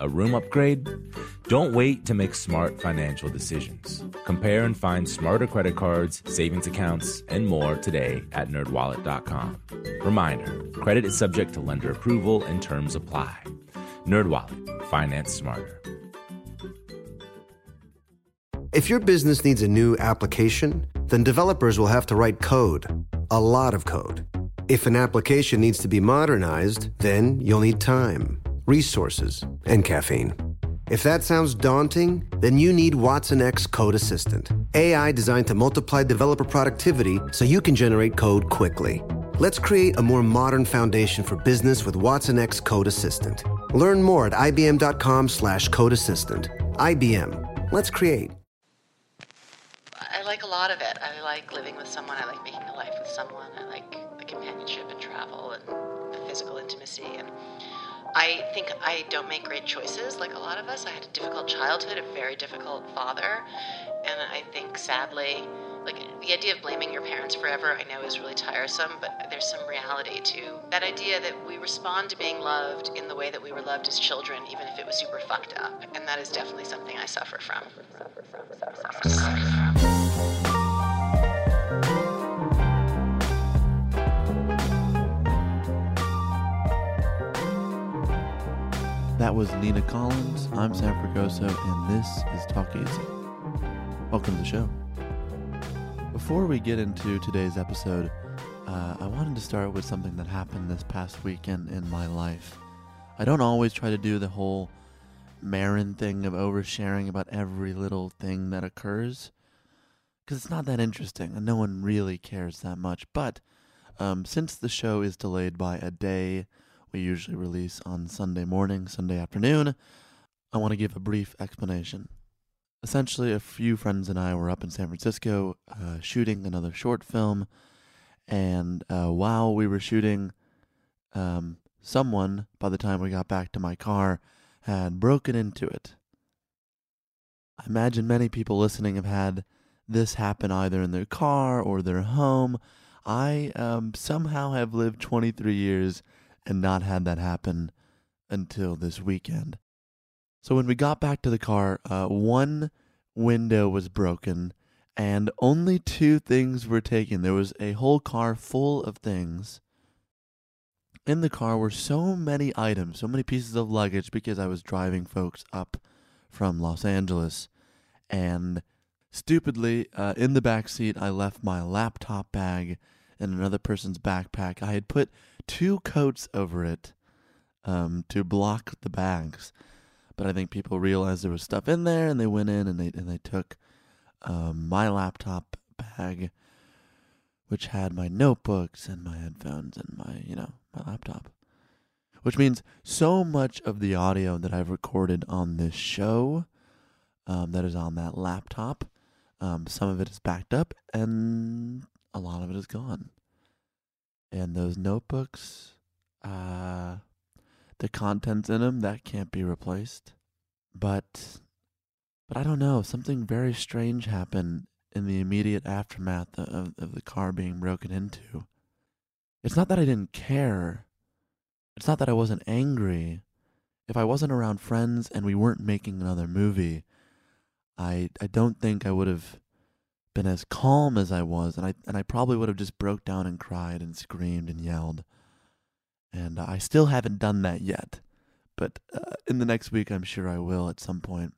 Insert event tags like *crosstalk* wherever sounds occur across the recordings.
A room upgrade? Don't wait to make smart financial decisions. Compare and find smarter credit cards, savings accounts, and more today at nerdwallet.com. Reminder, credit is subject to lender approval and terms apply. NerdWallet, finance smarter. If your business needs a new application, then developers will have to write code, a lot of code. If an application needs to be modernized, then you'll need time, resources, and caffeine. If that sounds daunting, then you need Watson X Code Assistant, AI designed to multiply developer productivity so you can generate code quickly. Let's create a more modern foundation for business with Watson X Code Assistant. Learn more at ibm.com/slash code assistant. IBM. Let's create. I like a lot of it. I like living with someone. I like making a life with someone. I like the companionship and travel and the physical intimacy. And I think I don't make great choices like a lot of us. I had a difficult childhood, a very difficult father. And I think sadly, like the idea of blaming your parents forever, I know is really tiresome, but there's some reality to that idea that we respond to being loved in the way that we were loved as children, even if it was super fucked up. And that is definitely something I suffer from. Suffer suffer suffer That was Nina Collins. I'm Sam Fragoso, and this is Talk Easy. Welcome to the show. Before we get into today's episode, uh, I wanted to start with something that happened this past weekend in my life. I don't always try to do the whole Maron thing of oversharing about every little thing that occurs, because it's not that interesting, and no one really cares that much. But um, since the show is delayed by a day, we usually release on Sunday morning, Sunday afternoon. I want to give a brief explanation. Essentially, a few friends and I were up in San Francisco uh, shooting another short film, and uh, while we were shooting, um, someone, by the time we got back to my car, had broken into it. I imagine many people listening have had this happen either in their car or their home. I um, somehow have lived 23 years and not had that happen until this weekend. So when we got back to the car, uh, one window was broken and only two things were taken. There was a whole car full of things. In the car were so many items, so many pieces of luggage because I was driving folks up from Los Angeles. And stupidly, uh, in the back seat, I left my laptop bag in another person's backpack. I had put two coats over it um, to block the bags, but I think people realized there was stuff in there, and they went in and they and they took um, my laptop bag, which had my notebooks and my headphones and my you know my laptop. Which means so much of the audio that I've recorded on this show um, that is on that laptop, um, some of it is backed up, and a lot of it is gone. And those notebooks, uh, the contents in them that can't be replaced. But, but I don't know. Something very strange happened in the immediate aftermath of, of the car being broken into. It's not that I didn't care. It's not that I wasn't angry. If I wasn't around friends and we weren't making another movie, I I don't think I would have been as calm as I was, and I and I probably would have just broke down and cried and screamed and yelled. And I still haven't done that yet. But uh, in the next week, I'm sure I will at some point.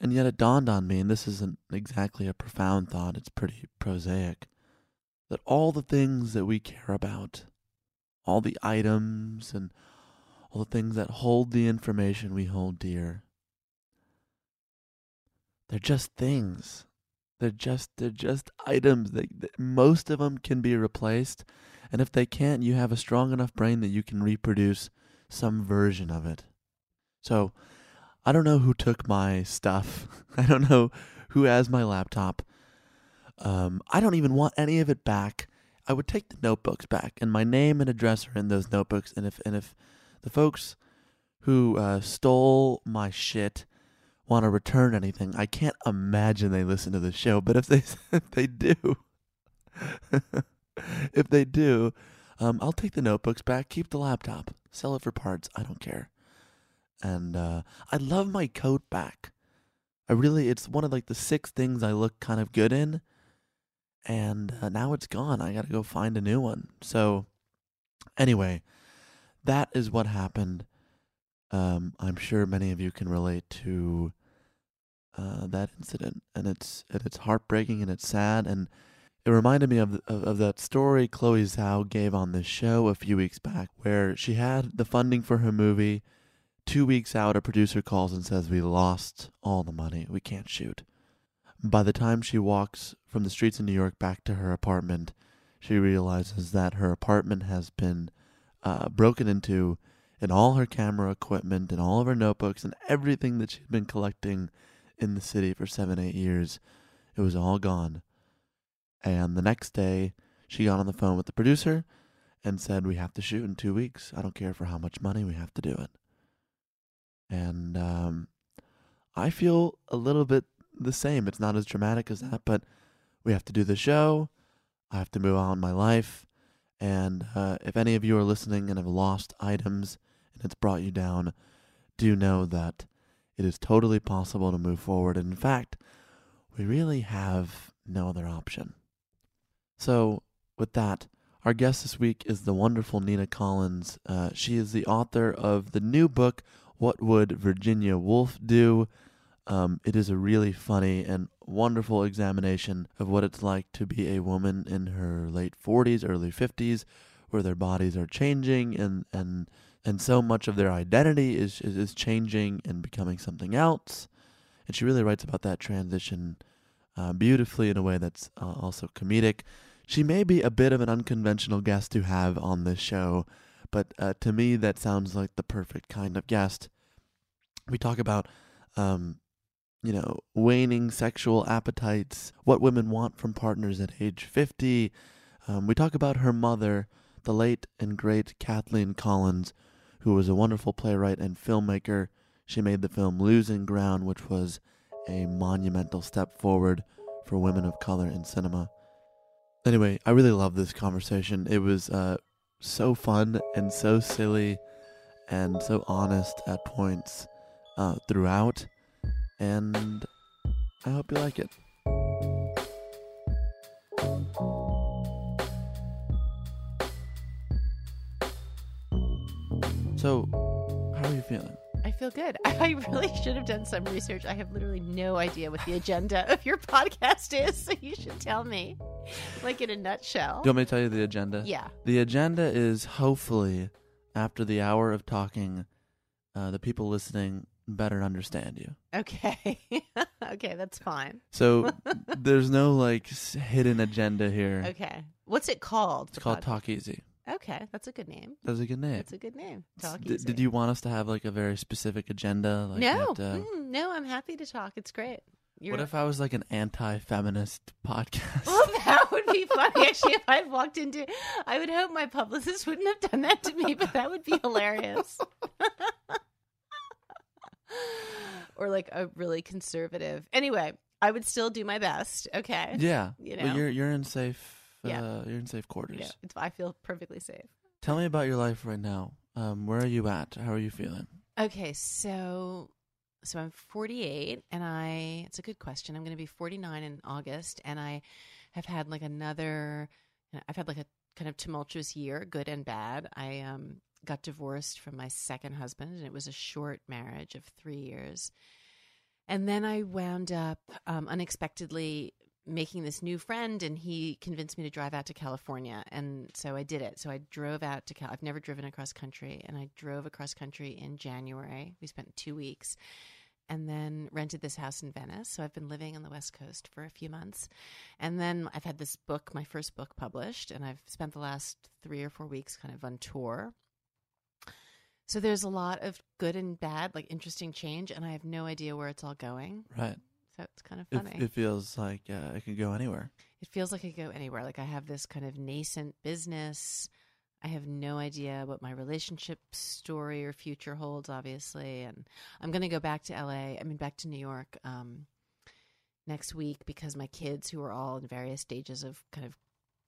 And yet it dawned on me, and this isn't exactly a profound thought, it's pretty prosaic, that all the things that we care about, all the items and all the things that hold the information we hold dear, they're just things. They're just they're just items. They, most of them can be replaced, and if they can't, you have a strong enough brain that you can reproduce some version of it. So, I don't know who took my stuff. *laughs* I don't know who has my laptop. Um, I don't even want any of it back. I would take the notebooks back, and my name and address are in those notebooks. And if and if the folks who uh, stole my shit want to return anything. I can't imagine they listen to the show, but if they *laughs* if they do, *laughs* if they do, um, I'll take the notebooks back, keep the laptop, sell it for parts. I don't care. And uh, I love my coat back. I really, it's one of like the six things I look kind of good in, and uh, now it's gone. I got to go find a new one. So, anyway, that is what happened. Um, I'm sure many of you can relate to uh, that incident, and it's and it's heartbreaking and it's sad, and it reminded me of, of of that story Chloe Zhao gave on this show a few weeks back, where she had the funding for her movie. Two weeks out, a producer calls and says, "We lost all the money. We can't shoot." By the time she walks from the streets of New York back to her apartment, she realizes that her apartment has been uh, broken into, and all her camera equipment and all of her notebooks and everything that she'd been collecting in the city for seven, eight years. It was all gone. And the next day, she got on the phone with the producer and said, We have to shoot in two weeks. I don't care for how much money, we have to do it. And um, I feel a little bit the same. It's not as dramatic as that, but we have to do the show. I have to move on my life. And uh, if any of you are listening and have lost items and it's brought you down, do know that it is totally possible to move forward. In fact, we really have no other option. So, with that, our guest this week is the wonderful Nina Collins. Uh, she is the author of the new book, What Would Virginia Woolf Do? Um, it is a really funny and wonderful examination of what it's like to be a woman in her late 40s, early 50s, where their bodies are changing and, and and so much of their identity is, is, is changing and becoming something else. And she really writes about that transition uh, beautifully in a way that's uh, also comedic. She may be a bit of an unconventional guest to have on this show, but uh, to me, that sounds like the perfect kind of guest. We talk about, um, you know, waning sexual appetites, what women want from partners at age 50. Um, we talk about her mother, the late and great Kathleen Collins, who was a wonderful playwright and filmmaker. She made the film Losing Ground, which was a monumental step forward for women of color in cinema. Anyway, I really love this conversation. It was uh, so fun and so silly and so honest at points uh, throughout. And I hope you like it. So, how are you feeling? I feel good. *laughs* I really should have done some research. I have literally no idea what the agenda *laughs* of your podcast is, so you should tell me, like in a nutshell. Do you want me to tell you the agenda? Yeah. The agenda is hopefully, after the hour of talking, uh, the people listening better understand you. Okay. *laughs* okay, that's fine. So there's no like hidden agenda here. Okay. What's it called? It's called Talk Easy. Okay, that's a good name. That's a good name. That's a good name. Talk D- easy. did you want us to have like a very specific agenda? Like no, that, uh, Mm, no. I'm happy to talk. It's great. You're what if I was like an anti-feminist podcast? Well, *laughs* that would be *laughs* funny. Actually, if I'd walked into, I would hope my publicist wouldn't have done that to me, but that would be hilarious. *laughs* or like a really conservative. Anyway, I would still do my best. Okay. yeah, You Well, know. you're you're in safe. Yeah. Uh, you're in safe quarters. Yeah, it's, I feel perfectly safe. Tell me about your life right now. Um, where are you at? How are you feeling? Okay, so so I'm 48 and I it's a good question. I'm going to be 49 in August and I have had like another I've had like a kind of tumultuous year, good and bad. I um got divorced from my second husband, and it was a short marriage of three years. And then I wound up um, unexpectedly making this new friend, and he convinced me to drive out to California. And so I did it. So I drove out to Cal. I've never driven across country, and I drove across country in January. We spent two weeks and then rented this house in Venice. So I've been living on the West Coast for a few months. And then I've had this book, my first book published, and I've spent the last three or four weeks kind of on tour. So there's a lot of good and bad, like interesting change, and I have no idea where it's all going. Right. So it's kind of funny. it feels like uh, it could go anywhere. it feels like it could go anywhere. Like I have this kind of nascent business. I have no idea what my relationship story or future holds, obviously. And I'm going to go back to LA, I mean, back to New York um, next week because my kids, who are all in various stages of kind of,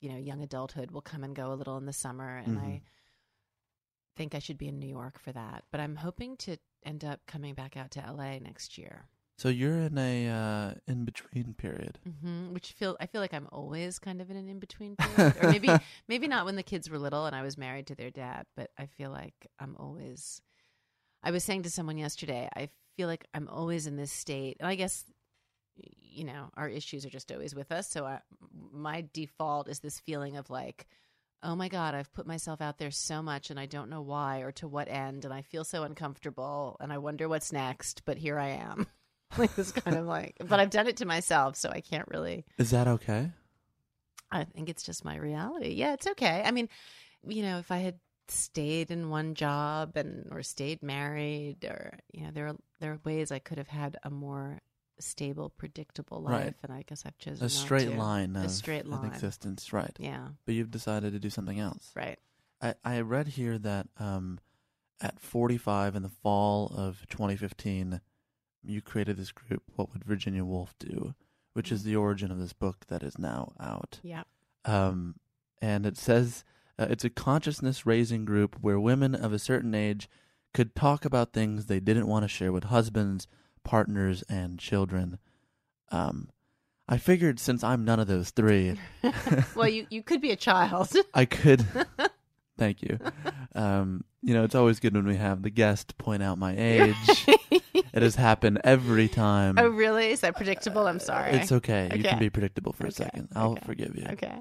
you know, young adulthood, will come and go a little in the summer. And Mhm. I think I should be in New York for that. But I'm hoping to end up coming back out to LA next year. So you're in a uh, in between period. hmm Which feel I feel like I'm always kind of in an in between period, or maybe *laughs* maybe not when the kids were little and I was married to their dad, but I feel like I'm always. I was saying to someone yesterday, I feel like I'm always in this state, and I guess you know our issues are just always with us. So I, my default is this feeling of like. Oh my God, I've put myself out there so much and I don't know why or to what end. And I feel so uncomfortable and I wonder what's next, but here I am. *laughs* like this kind of like, but I've done it to myself, so I can't really. Is that okay? I think it's just my reality. Yeah, it's okay. I mean, you know, if I had stayed in one job and or stayed married, or you know, there are there are ways I could have had a more stable, predictable life, Right. and I guess I've chosen A straight to. line A straight line. existence, right? Yeah, But you've decided to do something else. right. I, I read here that um, at 45 in the fall of 2015, you created this group, What Would Virginia Woolf Do? Which is the origin of this book that is now out. Yeah. Um, and it says uh, it's a consciousness raising group where women of a certain age could talk about things they didn't want to share with husbands, partners, and children. Um, I figured since I'm none of those three, *laughs* well, you you could be a child. *laughs* I could. *laughs* Thank you. Um, you know, it's always good when we have the guest point out my age. *laughs* it has happened every time. oh, really? Is that predictable? I'm sorry. It's okay. You can be predictable for a second. I'll Okay. forgive you. okay.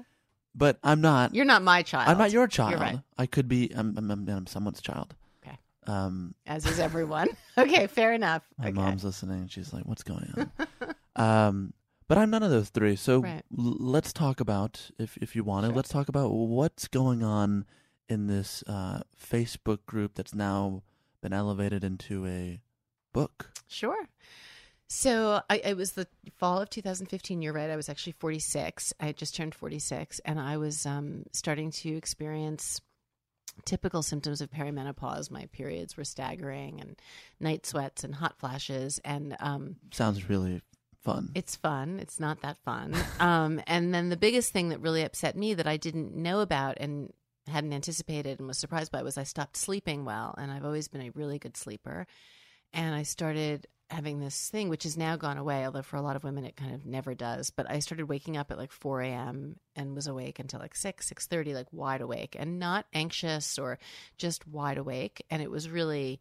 But I'm not. You're not my child. I'm not your child. You're right. I could be. I'm, I'm, I'm, I'm someone's child. Okay. Um, As is everyone. *laughs* okay, fair enough. my okay. mom's listening. She's like, "What's going on?" *laughs* um, but I'm none of those three. So Right. l- let's talk about, if if you want to, Sure. let's talk about what's going on in this uh, Facebook group that's now been elevated into a book. Sure. So I, it was the fall of 2015. You're right. I was actually 46. I had just turned 46, and I was um, starting to experience typical symptoms of perimenopause. My periods were staggering, and night sweats and hot flashes, and um, Sounds really fun. it's fun. It's not that fun. *laughs* um, and then the biggest thing that really upset me that I didn't know about and hadn't anticipated and was surprised by was I stopped sleeping well. And I've always been a really good sleeper. And I started having this thing, which has now gone away, although for a lot of women it kind of never does. But I started waking up at like 4 a.m. and was awake until like 6, 6.30, like wide awake and not anxious or just wide awake. And it was really...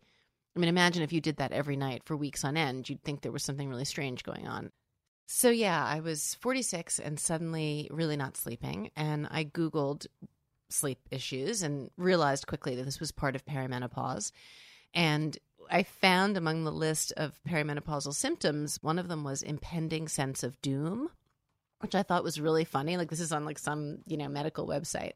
I mean, imagine if you did that every night for weeks on end, you'd think there was something really strange going on. So, yeah, I was 46 and suddenly really not sleeping. And I Googled sleep issues and realized quickly that this was part of perimenopause. And I found among the list of perimenopausal symptoms, one of them was impending sense of doom, which I thought was really funny. Like, this is on like some, you know, medical website.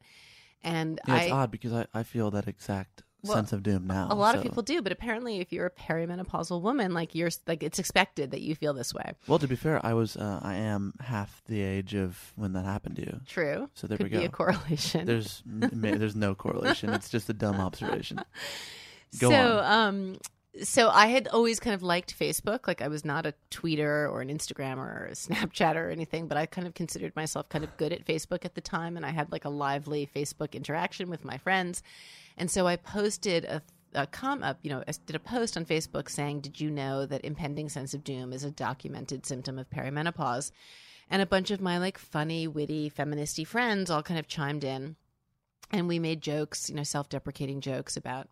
And yeah, I. it's odd because I, I feel that exact Well, sense of doom now. a lot of people do, but apparently, if you're a perimenopausal woman, like you're like it's expected that you feel this way. Well, to be fair, I was uh, I am half the age of when that happened to you. True. So there Could we be go. a correlation. *laughs* There's there's no *laughs* correlation. It's just a dumb observation. *laughs* Go so, on. um, so I had always kind of liked Facebook. Like I was not a tweeter or an Instagram or a *laughs* Snapchat or anything, but I kind of considered myself kind of good at Facebook at the time, and I had like a lively Facebook interaction with my friends. And so I posted a a com up, you know, I did a post on Facebook saying, "Did you know that impending sense of doom is a documented symptom of perimenopause?" And a bunch of my like funny, witty, feministy friends all kind of chimed in and we made jokes, you know, self-deprecating jokes about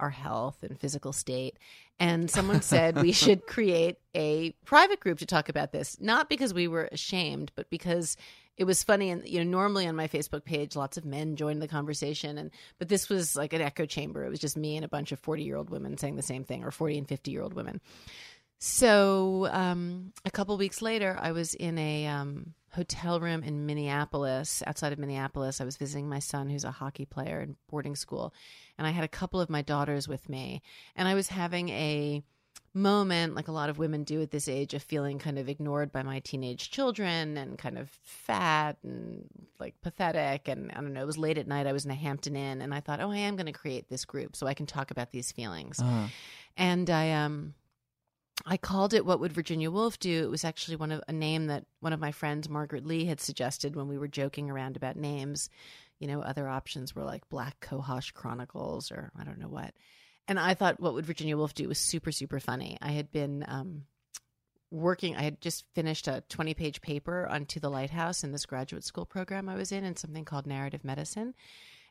our health and physical state. And someone said we *laughs* should create a private group to talk about this, not because we were ashamed, but because it was funny. And you know normally on my facebook page lots of men joined the conversation. And but this was like an echo chamber. It was just me and a bunch of 40 year old women saying the same thing or 40 and 50 year old women so um, a couple weeks later i was in a um, hotel room in minneapolis outside of minneapolis i was visiting my son who's a hockey player in boarding school and i had a couple of my daughters with me and i was having a moment, like a lot of women do at this age, of feeling kind of ignored by my teenage children and kind of fat and like pathetic. And I don't know, it was late at night. I was in a Hampton Inn and I thought, oh, I am going to create this group so I can talk about these feelings. Uh, And I, um, I called it "What Would Virginia Woolf Do." It was actually one of a name that one of my friends, Margaret Lee, had suggested when we were joking around about names. You know, other options were like Black Cohosh Chronicles or I don't know what and I thought what would Virginia Woolf do was super super funny. I had been um, working. I had just finished a twenty page paper on To the Lighthouse in this graduate school program I was in, and something called narrative medicine.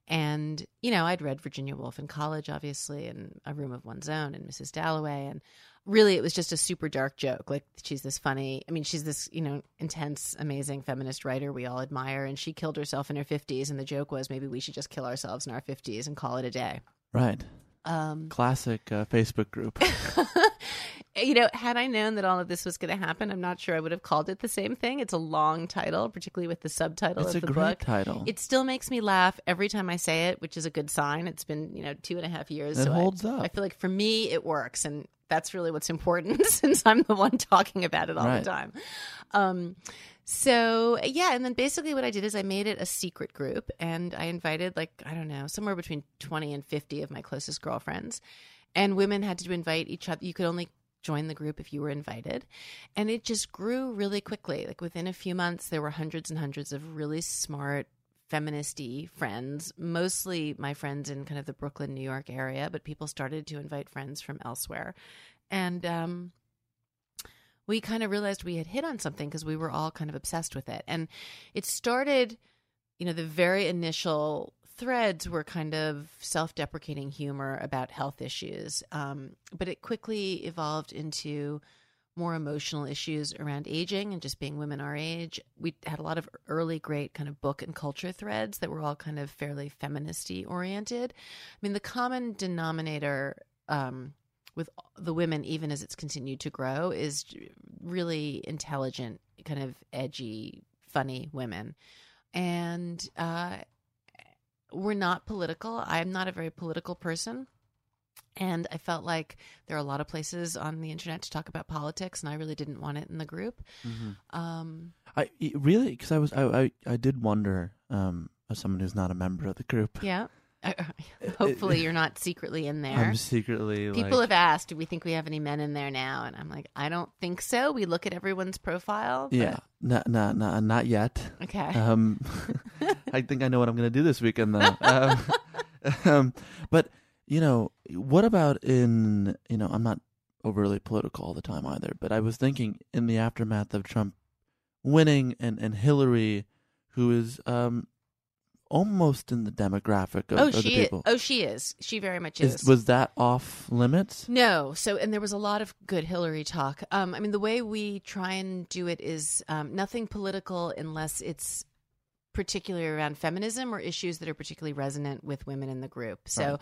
And you know, I'd read Virginia Woolf in college, obviously, and A Room of One's Own, and Mrs. Dalloway, and really, it was just a super dark joke. Like she's this funny. I mean, she's this you know intense, amazing feminist writer we all admire, and she killed herself in her fifties. And the joke was maybe we should just kill ourselves in our fifties and call it a day. right. Um, Classic uh, Facebook group. *laughs* you know, had I known that all of this was going to happen, I'm not sure I would have called it the same thing. It's a long title, particularly with the subtitle It's of a the great book. title. It still makes me laugh every time I say it, which is a good sign. It's been, you know, two and a half years. It so I- holds up. I feel like for me, it works. And that's really what's important *laughs* since I'm the one talking about it all Right. the time. Um, so yeah, and then basically what I did is I made it a secret group and I invited like, I don't know, somewhere between 20 and 50 of my closest girlfriends. And women had to invite each other. You could only join the group if you were invited. And it just grew really quickly. Like within a few months, there were hundreds and hundreds of really smart feministy friends, mostly my friends in kind of the Brooklyn, New York area, but people started to invite friends from elsewhere. And um, we kind of realized we had hit on something because we were all kind of obsessed with it. And it started, you know, the very initial threads were kind of self deprecating humor about health issues. Um, but it quickly evolved into more emotional issues around aging and just being women our age. We had a lot of early great kind of book and culture threads that were all kind of fairly feministy oriented. I mean, the common denominator um, with the women, even as it's continued to grow, is really intelligent, kind of edgy, funny women. And uh, we're not political. I'm not a very political person. And I felt like there are a lot of places on the internet to talk about politics, and I really didn't want it in the group. Um, I really because I was I, I I did wonder um as someone who's not a member of the group. yeah. *laughs* Hopefully, you're not secretly in there. I'm secretly People like, have asked, do we think we have any men in there now? And I'm like, I don't think so. We look at everyone's profile. but- yeah, not not not not yet. Okay. Um, *laughs* I think I know what I'm going to do this weekend though. *laughs* um, um, but you know, what about in you know, I'm not overly political all the time either, but I was thinking in the aftermath of Trump winning and and Hillary, who is um almost in the demographic of, oh, of the she is. people. Oh, she is. She very much is. Is, was that off limits? No. So, and there was a lot of good Hillary talk. Um, I mean, the way we try and do it is um, nothing political unless it's particularly around feminism or issues that are particularly resonant with women in the group. So,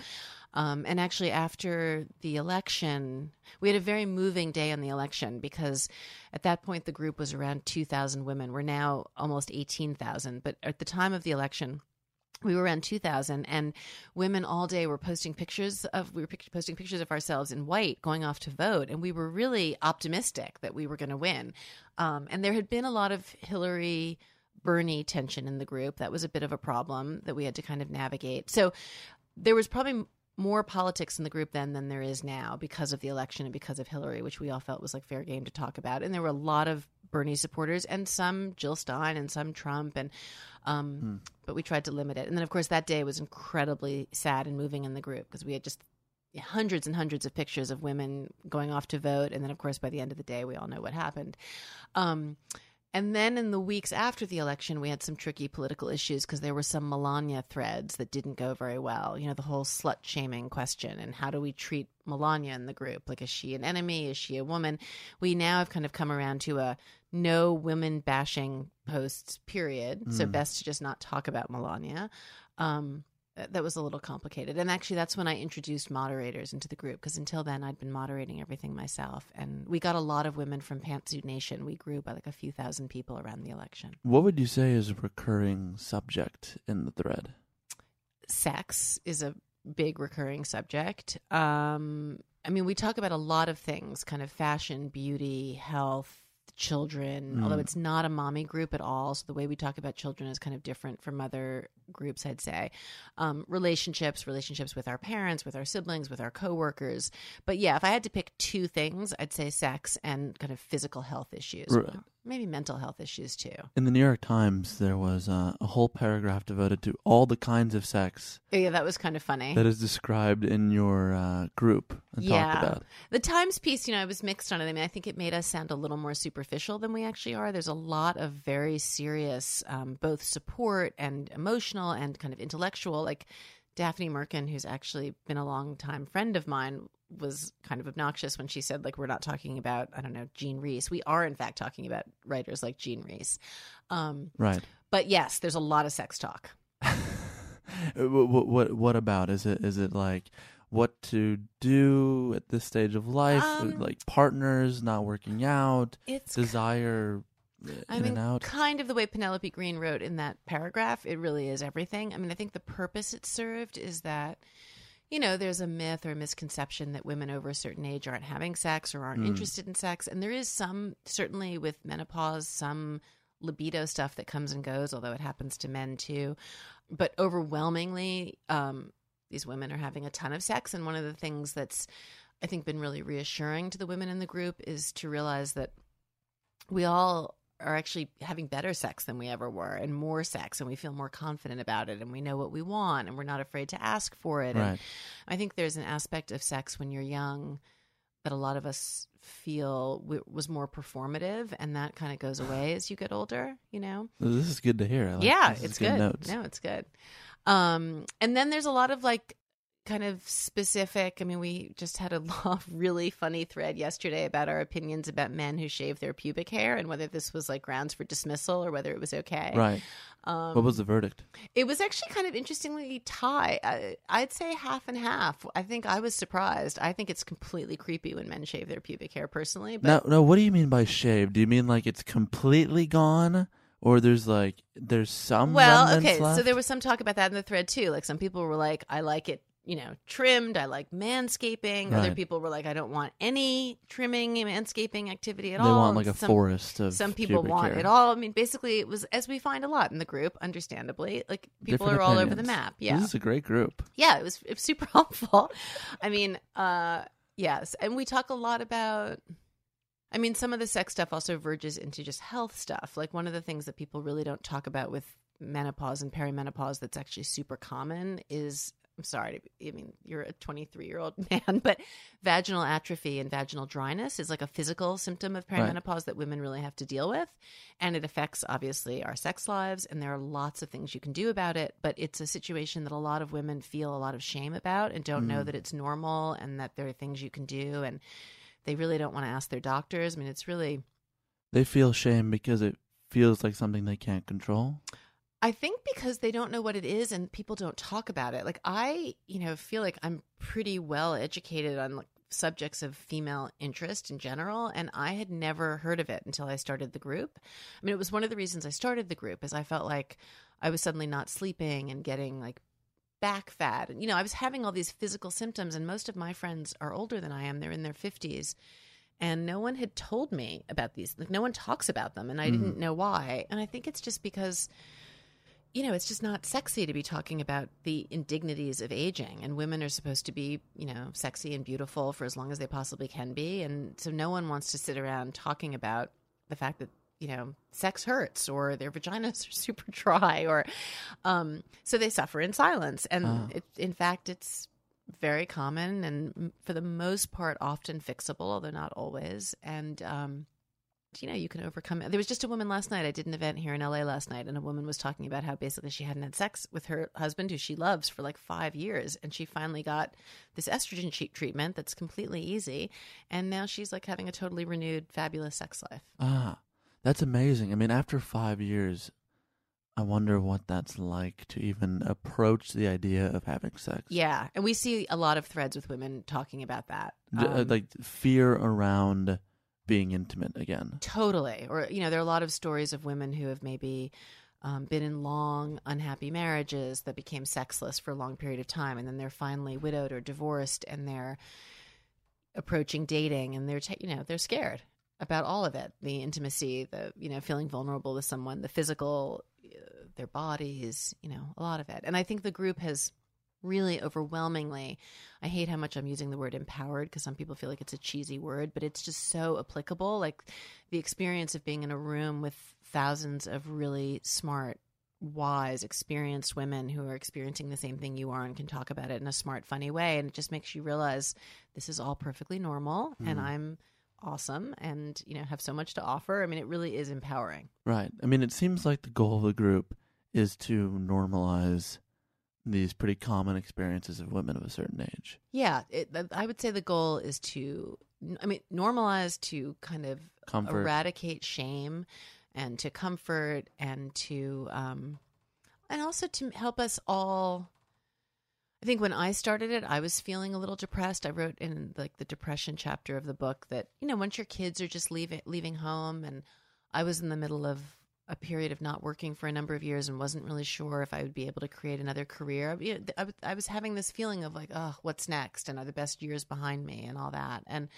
um, and actually, after the election, we had a very moving day on the election because at that point the group was around 2,000 women. We're now almost 18,000. But at the time of the election, we were around 2000 and women all day were posting pictures of we were posting pictures of ourselves in white going off to vote and we were really optimistic that we were going to win. Um, and there had been a lot of hillary bernie tension in the group. That was a bit of a problem that we had to kind of navigate. So there was probably more politics in the group then than there is now because of the election and because of Hillary, which we all felt was like fair game to talk about. And there were a lot of Bernie supporters and some Jill Stein and some Trump and um but we tried to limit it. And then of course that day was incredibly sad and moving in the group because we had just hundreds and hundreds of pictures of women going off to vote and then of course by the end of the day we all know what happened. Um And then in the weeks after the election, we had some tricky political issues because there were some Melania threads that didn't go very well. You know, the whole slut shaming question and how do we treat Melania in the group? Like, is she an enemy? Is she a woman? We now have kind of come around to a no women bashing posts, period. So, best to just not talk about Melania. Um, that was a little complicated. And actually, that's when I introduced moderators into the group because until then, I'd been moderating everything myself. And we got a lot of women from Pantsuit Nation. We grew by like a few thousand people around the election. What would you say is a recurring subject in the thread? Sex is a big recurring subject. Um, I mean, we talk about a lot of things kind of fashion, beauty, health, children, although it's not a mommy group at all. So the way we talk about children is kind of different from other groups, I'd say. Um, relationships, relationships with our parents, with our siblings, with our coworkers. But yeah, if I had to pick two things, I'd say sex and kind of physical health issues. Maybe mental health issues too. In the New York Times, there was uh, a whole paragraph devoted to all the kinds of sex Oh, yeah, that was kind of funny. that is described in your uh, group and yeah. talked about. The Times piece, you know, I was mixed on it. I mean, I think it made us sound a little more superficial than we actually are. There's a lot of very serious, um, both support and emotional and kind of intellectual. Like Daphne Merkin, who's actually been a long time friend of mine, was kind of obnoxious when she said, like, we're not talking about, I don't know, Jean Rhys. We are, in fact, talking about writers like Jean Rhys. Um, Right. but yes, there's a lot of sex talk. *laughs* what, what what about is it is it like what to do at this stage of life Um, like partners not working out It's desire I mean, and out kind of the way Penelope Green wrote in that paragraph. It really is everything. I mean, I think the purpose it served is that, you know, there's a myth or a misconception that women over a certain age aren't having sex or aren't interested in sex. And there is some, certainly with menopause, some libido stuff that comes and goes, although it happens to men too. But overwhelmingly, um, these women are having a ton of sex. And one of the things that's, I think, been really reassuring to the women in the group is to realize that we all are actually having better sex than we ever were and more sex and we feel more confident about it and we know what we want and we're not afraid to ask for it. Right. and i think there's an aspect of sex when you're young that a lot of us feel w- was more performative and that kind of goes away as you get older you know? This is good to hear. Like- yeah it's good, notes. no it's good. Um and then there's a lot of like kind of specific. I mean we just had a *laughs* really funny thread yesterday about our opinions about men who shave their pubic hair and whether this was like grounds for dismissal or whether it was okay. Right. Um, what was the verdict? it was actually kind of interestingly tie I, i'd say half and half. I think i was surprised. I think it's completely creepy when men shave their pubic hair personally but no no what do you mean by shave? Do you mean like it's completely gone or there's like there's some Well, okay, so there was some talk about that in the thread too. Like some people were like, I like it, you know, trimmed. I like manscaping. Other people were like, I don't want any trimming, manscaping activity at they all. They want like a some, forest of Some people want hair. it all. I mean, basically, it was as we find a lot in the group. Understandably, like people Different are all over the map. Yeah, this is a great group yeah, it was it was super *laughs* helpful. I mean, uh yes, and we talk a lot about I mean, some of the sex stuff also verges into just health stuff. Like one of the things that people really don't talk about with menopause and perimenopause that's actually super common is I'm sorry, I mean, you're a 23 year old *laughs* man, but vaginal atrophy and vaginal dryness is like a physical symptom of Right. perimenopause that women really have to deal with. And it affects, obviously, our sex lives. And there are lots of things you can do about it. But it's a situation that a lot of women feel a lot of shame about and don't know mm. that it's normal and that there are things you can do. And they really don't want to ask their doctors. I mean, it's really, they feel shame because it feels like something they can't control I think because they don't know what it is and people don't talk about it. Like I, you know, feel like I'm pretty well educated on like subjects of female interest in general and I had never heard of it until I started the group. I mean, it was one of the reasons I started the group is I felt like I was suddenly not sleeping and getting like back fat. And you know, I was having all these physical symptoms and most of my friends are older than I am. They're in their 50s. And no one had told me about these. Like no one talks about them and I mm-hmm. didn't know why. And I think it's just because you know, it's just not sexy to be talking about the indignities of aging. And women are supposed to be, you know, sexy and beautiful for as long as they possibly can be. And so no one wants to sit around talking about the fact that, you know, sex hurts or their vaginas are *laughs* super dry or, um, so they suffer in silence. And Ah. it, in fact, it's very common and for the most part often fixable, although not always. And, um, you know you can overcome it. There was just a woman last night. I did an event here in LA last night, and a woman was talking about how basically she hadn't had sex with her husband, who she loves, for like five years, and she finally got this estrogen cheat treatment that's completely easy, and now she's like having a totally renewed, fabulous sex life. Ah, that's amazing. I mean, after five years, I wonder what that's like to even approach the idea of having sex. Yeah, and we see a lot of threads with women talking about that, uh, Um, like fear around being intimate again. Totally. Or, you know, there are a lot of stories of women who have maybe um, been in long, unhappy marriages that became sexless for a long period of time. And then they're finally widowed or divorced and they're approaching dating and they're, ta- you know, they're scared about all of it the intimacy, the, you know, feeling vulnerable with someone, the physical, uh, their bodies, you know, a lot of it. And I think the group has really overwhelmingly. I hate how much i'm using the word empowered because some people feel like it's a cheesy word but it's just so applicable. Like the experience of being in a room with thousands of really smart wise experienced women who are experiencing the same thing you are and can talk about it in a smart funny way and it just makes you realize this is all perfectly normal and hmm. i'm awesome and you know have so much to offer. I mean it really is empowering. Right. I mean, it seems like the goal of the group is to normalize these pretty common experiences of women of a certain age. Yeah, it, I would say the goal is to, I mean, normalize to kind of Comfort. eradicate shame, and to comfort, and to, um, and also to help us all. I think when I started it, I was feeling a little depressed. I wrote in like the depression chapter of the book that you know once your kids are just leaving leaving home, and I was in the middle of a period of not working for a number of years and wasn't really sure if I would be able to create another career. I was having this feeling of like, oh, what's next? And are the best years behind me and all that. And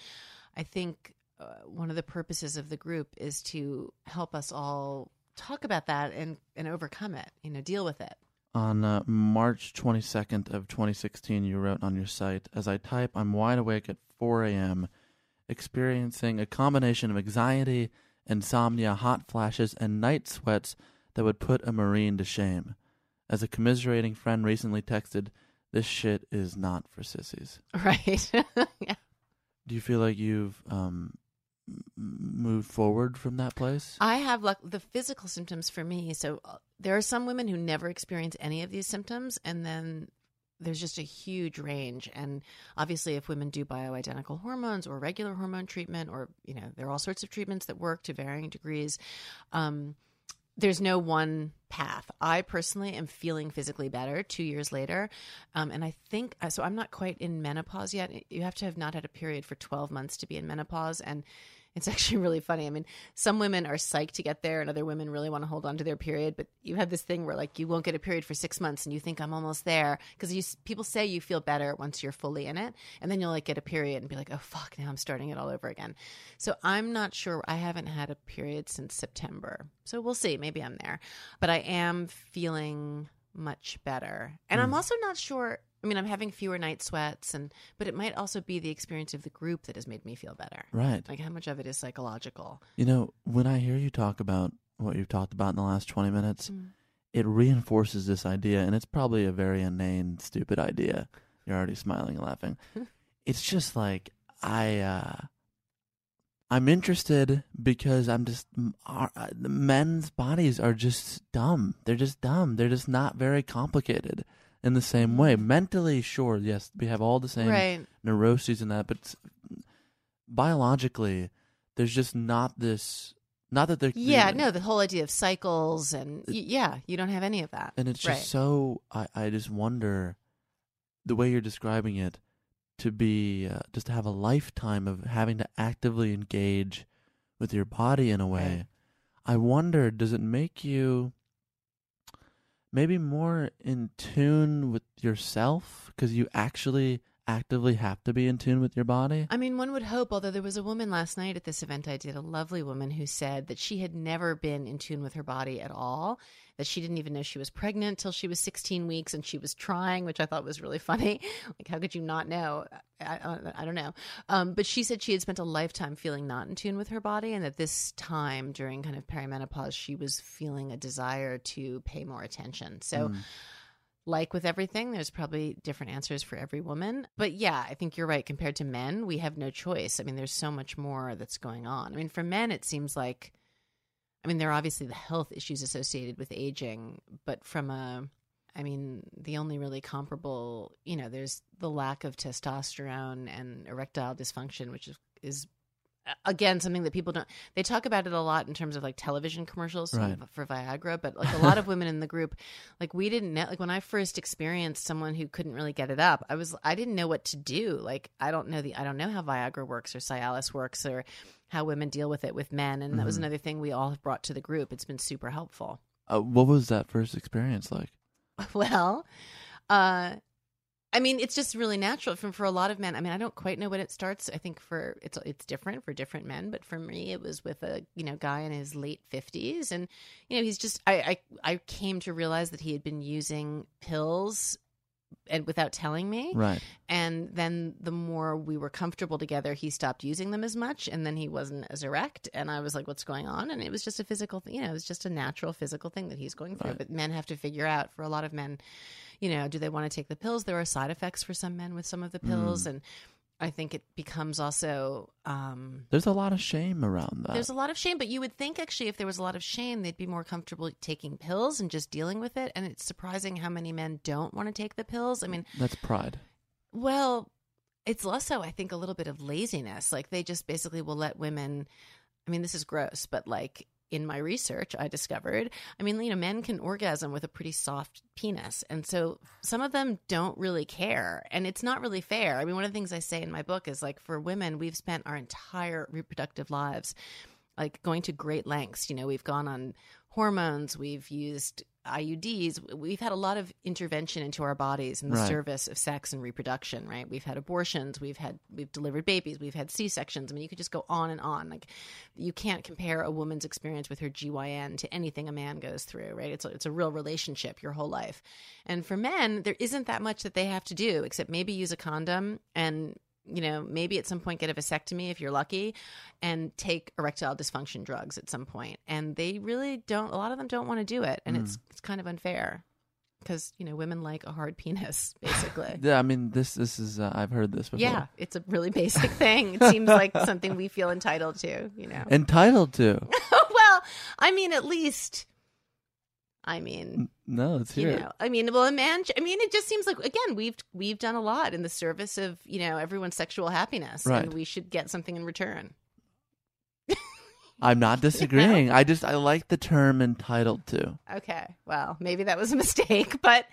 I think uh, one of the purposes of the group is to help us all talk about that and, and overcome it, you know, deal with it. On uh, March 22nd of 2016, you wrote on your site, as I type, I'm wide awake at 4 a.m., experiencing a combination of anxiety, insomnia, hot flashes, and night sweats that would put a Marine to shame. As a commiserating friend recently texted, this shit is not for sissies. *laughs* Right. *laughs* yeah. Do you feel like you've um, moved forward from that place? I have like the physical symptoms for me. So uh, there are some women who never experience any of these symptoms, and then there's just a huge range. And obviously, if women do bioidentical hormones or regular hormone treatment, or you know, there are all sorts of treatments that work to varying degrees. Um, there's no one path. I personally am feeling physically better two years later. Um, and I think, uh, so I'm not quite in menopause yet. You have to have not had a period for 12 months to be in menopause. And it's *laughs* actually really funny. I mean, some women are psyched to get there, and other women really want to hold on to their period. But you have this thing where, like, you won't get a period for six months, and you think I'm almost there because you people say you feel better once you're fully in it, and then you'll like get a period and be like, oh fuck, now I'm starting it all over again. So I'm not sure. I haven't had a period since September, so we'll see. Maybe I'm there, but I am feeling much better, and I'm hmm. also not sure. I mean, I'm having fewer night sweats, and but it might also be the experience of the group that has made me feel better. Right. Like how much of it is psychological? You know, when I hear you talk about what you've talked about in the last 20 minutes, Mm. it reinforces this idea, and it's probably a very inane, stupid idea. You're already smiling and laughing. *laughs* it's just like, I, uh, I'm interested because I'm just, our, uh, the men's bodies are just dumb. They're just dumb. They're just not very complicated in the same way. Mentally, sure, yes, we have all the same Right. neuroses and that, but biologically, there's just not this. Not that they're Yeah, no, the whole idea of cycles and y- yeah, you don't have any of that. and it's just right. so. I I just wonder, the way you're describing it, to be uh, just to have a lifetime of having to actively engage with your body in a way. Right. I wonder, does it make you maybe more in tune with yourself because you actually actively have to be in tune with your body? I mean, one would hope, although there was a woman last night at this event I did, a lovely woman who said that she had never been in tune with her body at all, that she didn't even know she was pregnant till she was 16 weeks and she was trying, which I thought was really *laughs* funny. Like, how could you not know? I, I, I don't know. Um, but she said she had spent a lifetime feeling not in tune with her body and that this time during kind of perimenopause, she was feeling a desire to pay more attention. So, like with everything, there's probably different answers for every woman. But yeah, I think you're right. Compared to men, we have no choice. I mean, there's so much more that's going on. I mean, for men, it seems like, I mean, there are obviously the health issues associated with aging, but from a, I mean, the only really comparable, you know, there's the lack of testosterone and erectile dysfunction, which is, is again something that people don't they talk about it a lot in terms of like television commercials Right. for Viagra but like a lot of women in the group like we didn't know like when I first experienced someone who couldn't really get it up I was I didn't know what to do like I don't know the I don't know how Viagra works or Cialis works or how women deal with it with men and that was Mhm. another thing we all have brought to the group it's been super helpful Uh, what was that first experience like? *laughs* well uh I mean, it's just really natural from for a lot of men. I mean, I don't quite know when it starts. I think for it's it's different for different men, but for me, it was with a you know guy in his late fifties, and you know he's just I, I I came to realize that he had been using pills and without telling me, Right. and then the more we were comfortable together, he stopped using them as much, and then he wasn't as erect, and I was like, "What's going on?" And it was just a physical, thing, you know, it was just a natural physical thing that he's going through. Right. But men have to figure out. For a lot of men, you know, do they want to take the pills? There are side effects for some men with some of the pills, Mm. and I think it becomes also. Um, There's a lot of shame around that. there's a lot of shame, but you would think actually if there was a lot of shame, they'd be more comfortable taking pills and just dealing with it. And it's surprising how many men don't want to take the pills. I mean, That's pride. well, it's also, I think, a little bit of laziness. Like they just basically will let women. I mean, this is gross, but like in my research, I discovered, I mean, you know, men can orgasm with a pretty soft penis. And so some of them don't really care. And it's not really fair. I mean, one of the things I say in my book is like for women, we've spent our entire reproductive lives like going to great lengths. You know, we've gone on hormones, we've used IUDs, we've had a lot of intervention into our bodies in the Right. service of sex and reproduction, right? We've had abortions, we've had we've delivered babies, we've had C-sections. I mean, you could just go on and on. Like you can't compare a woman's experience with her GYN to anything a man goes through, right? It's a, it's a real relationship your whole life. And for men, there isn't that much that they have to do except maybe use a condom and you know, maybe at some point get a vasectomy if you're lucky and take erectile dysfunction drugs at some point. And they really don't a lot of them don't want to do it and it's it's kind of unfair because, you know, women like a hard penis *laughs* basically. *laughs* Yeah, I mean this. This is. Uh, I've heard this before. yeah, it's a really basic thing. It seems like something we feel entitled to, you know. Entitled to. *laughs* well, I mean at least I mean, No, let's hear you know i mean well a man i mean it just seems like again we've we've done a lot in the service of you know everyone's sexual happiness Right. and we should get something in return I'm not *laughs* disagreeing. I just I like the term entitled to. okay well maybe that was a *laughs* mistake but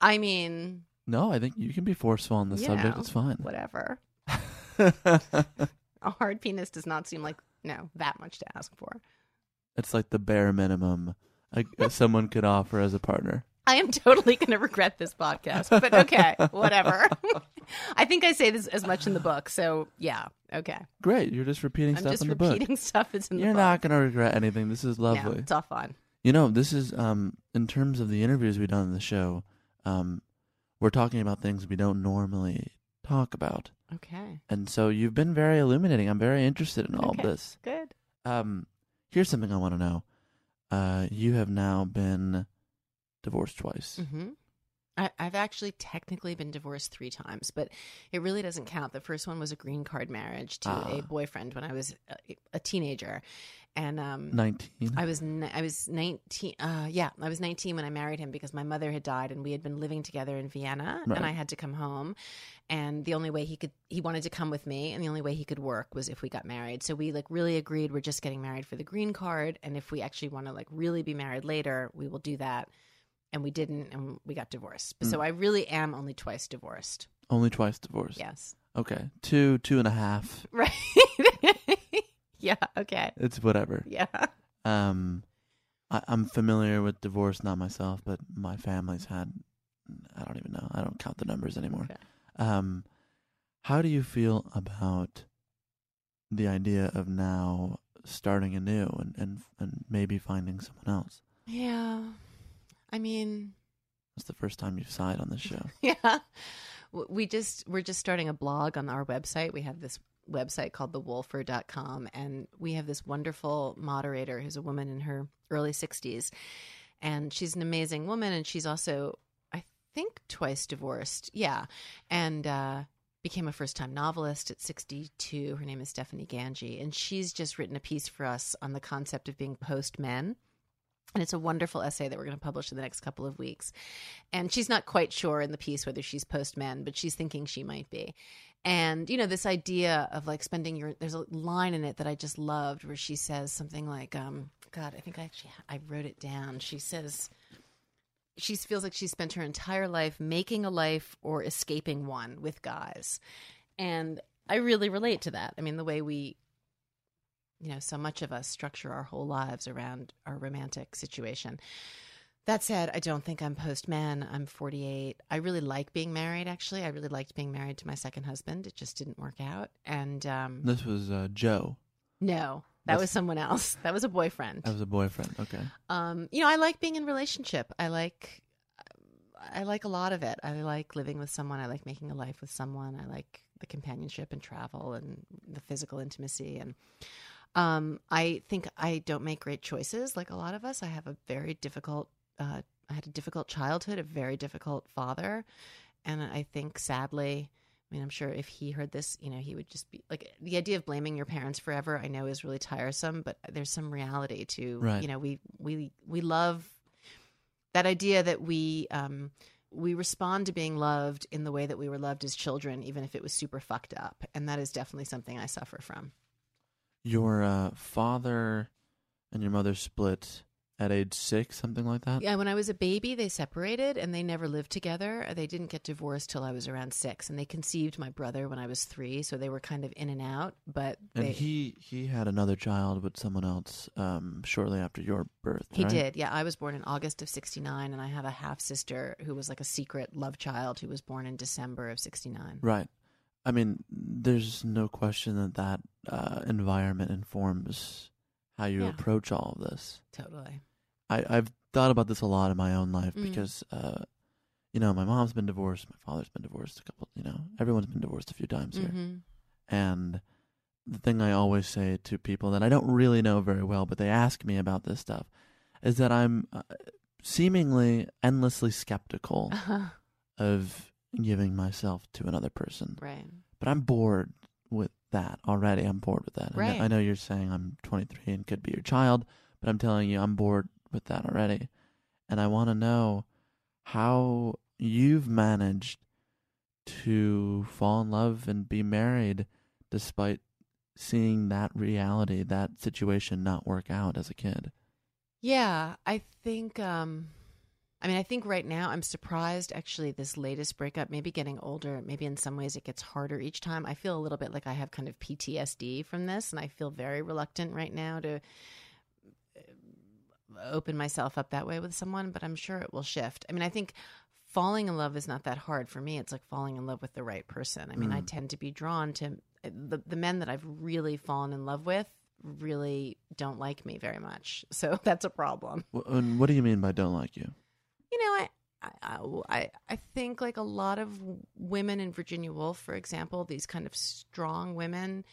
i mean No, I think you can be forceful on the subject. know, It's fine. whatever *laughs* a hard penis does not seem like no that much to ask for it's like the bare minimum uh, someone could offer as a partner. *laughs* i am totally going to regret this podcast but okay whatever *laughs* i think i say this as much in the book so yeah okay Great, you're just repeating i'm stuff just in the book. repeating *laughs* stuff that's in You're the book not gonna regret anything. This is No, lovely. it's all fun You know, this is um in terms of the interviews we've done on the show, um, we're talking about things we don't normally talk about. okay And so you've been very illuminating. I'm very interested in all Okay. this. good Um, here's something I want to know. Uh, you have now been divorced twice. hmm I, I've actually technically been divorced three times, but it really doesn't count. The first one was a green card marriage to Ah. a boyfriend when I was a, a teenager, and um, Nineteen. I was ni- I was nineteen. Uh, yeah, I was nineteen when I married him because my mother had died, and we had been living together in Vienna, Right. and I had to come home. And the only way he could he wanted to come with me, and the only way he could work was if we got married. So we like really agreed we're just getting married for the green card, and if we actually want to like really be married later, we will do that. And we didn't, and we got divorced. Mm. So I really am only twice divorced. Only twice divorced. Yes, Okay. Two, two and a half. *laughs* right. *laughs* yeah. Okay. It's whatever. Yeah. Um, I, I'm familiar with divorce, not myself, but my family's had. I don't even know. I don't count the numbers anymore. Okay. Um, how do you feel about the idea of now starting anew and and and maybe finding someone else? Yeah. I mean, It's the first time you've sighed on this show. *laughs* yeah we just we're just starting a blog on our website we have this website called thewoolfer.com and we have this wonderful moderator who's a woman in her early 60s and she's an amazing woman and she's also i think twice divorced. Yeah. And uh, became a first time novelist at 62. Her name is Stephanie Gangi. And she's just written a piece for us on the concept of being post men. And it's a wonderful essay that we're going to publish in the next couple of weeks. And she's not quite sure in the piece whether she's post men, but she's thinking she might be. And, you know, this idea of like spending your, there's a line in it that I just loved where she says something like, um, God, I think I actually, I wrote it down. She says, she feels like she spent her entire life making a life or escaping one with guys. And I really relate to that. I mean, the way we, you know, so much of us structure our whole lives around our romantic situation. That said, I don't think I'm post man. I'm 48. I really like being married, actually. I really liked being married to my second husband. It just didn't work out. And um, This was uh, Joe. no, that That's- was someone else. *laughs* That was a boyfriend. That was a boyfriend. Okay. Um, you know, I like being in relationship. I like I like a lot of it. I like living with someone. I like making a life with someone. I like the companionship and travel and the physical intimacy and um, I think I don't make great choices like a lot of us. I have a very difficult uh, I had a difficult childhood, a very difficult father, and I think sadly I mean, I'm sure if he heard this, you know, he would just be like the idea of blaming your parents forever. I know is really tiresome, but there's some reality to, Right. you know, we we we love that idea that we um, we respond to being loved in the way that we were loved as children, even if it was super fucked up, and that is definitely something I suffer from. Your uh, father and your mother split at age six, something like that. Yeah, when I was a baby, they separated and they never lived together. They didn't get divorced till I was around six, and they conceived my brother when I was three, so they were kind of in and out. But And they, he he had another child with someone else um, shortly after your birth. He right? did. Yeah, I was born in August of 69 and I have a half sister who was like a secret love child who was born in December of 69. Right. I mean, there's no question that that uh, environment informs how you Yeah. approach all of this. Totally. I, I've thought about this a lot in my own life Mm. because, uh, you know, my mom's been divorced, my father's been divorced a couple, you know, everyone's been divorced a few times here. hmm And the thing I always say to people that I don't really know very well, but they ask me about this stuff, is that I'm uh, seemingly endlessly skeptical of giving myself to another person. right. But I'm bored with that already. I'm bored with that. I know- Right. I know you're saying I'm 23 and could be your child, but I'm telling you I'm bored with that already. And I want to know how you've managed to fall in love and be married despite seeing that reality, that situation not work out as a kid. Yeah, I think um I mean I think right now I'm surprised actually this latest breakup maybe getting older maybe in some ways it gets harder each time. I feel a little bit like I have kind of PTSD from this and I feel very reluctant right now to uh, open myself up that way with someone, but I'm sure it will shift. I mean, I think falling in love is not that hard for me. It's like falling in love with the right person. I mean, I Mm. tend to be drawn to the the men that I've really fallen in love with really don't like me very much. *laughs* So that's a problem. Wh- And what do you mean by don't like you? I I think like a lot of women in Virginia Woolf, for example, these kind of strong women.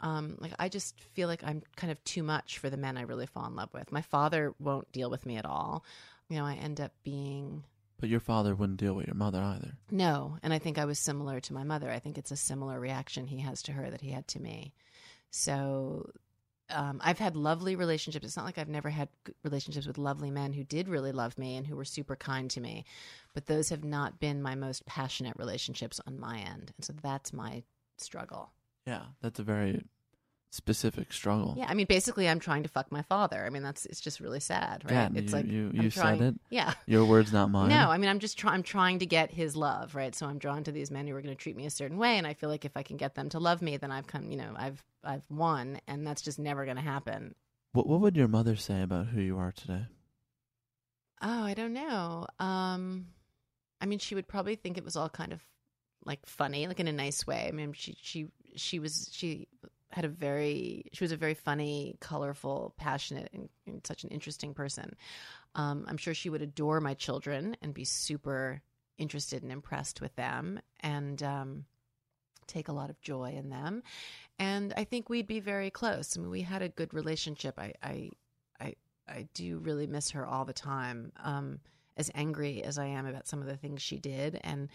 Um, like I just feel like I'm kind of too much for the men I really fall in love with. My father won't deal with me at all. You know, I end up being But your father wouldn't deal with your mother either. no, and I think I was similar to my mother. I think it's a similar reaction he has to her that he had to me. So um, I've had lovely relationships. It's not like I've never had relationships with lovely men who did really love me and who were super kind to me, but those have not been my most passionate relationships on my end, and so that's my struggle. Yeah, that's a very specific struggle. Yeah, I mean, basically, I'm trying to fuck my father. I mean, that's it's just really sad, right? Yeah, it's you- like you- you said trying- it. Yeah. *laughs* Your words, not mine. No, I mean I'm just trying. I'm trying to get his love, right? So I'm drawn to these men who are going to treat me a certain way, and I feel like if I can get them to love me, then I've come, you know, I've I've won, and that's just never going to happen. What What would your mother say about who you are today? Oh, I don't know. Um, I mean, she would probably think it was all kind of like funny, like in a nice way. I mean, she she she was she had a very she was a very funny, colorful, passionate, and, and such an interesting person. Um, I'm sure she would adore my children and be super interested and impressed with them, and um, take a lot of joy in them. And I think we'd be very close. I mean, we had a good relationship. I I I, I do really miss her all the time. Um, as angry as I am about some of the things she did. And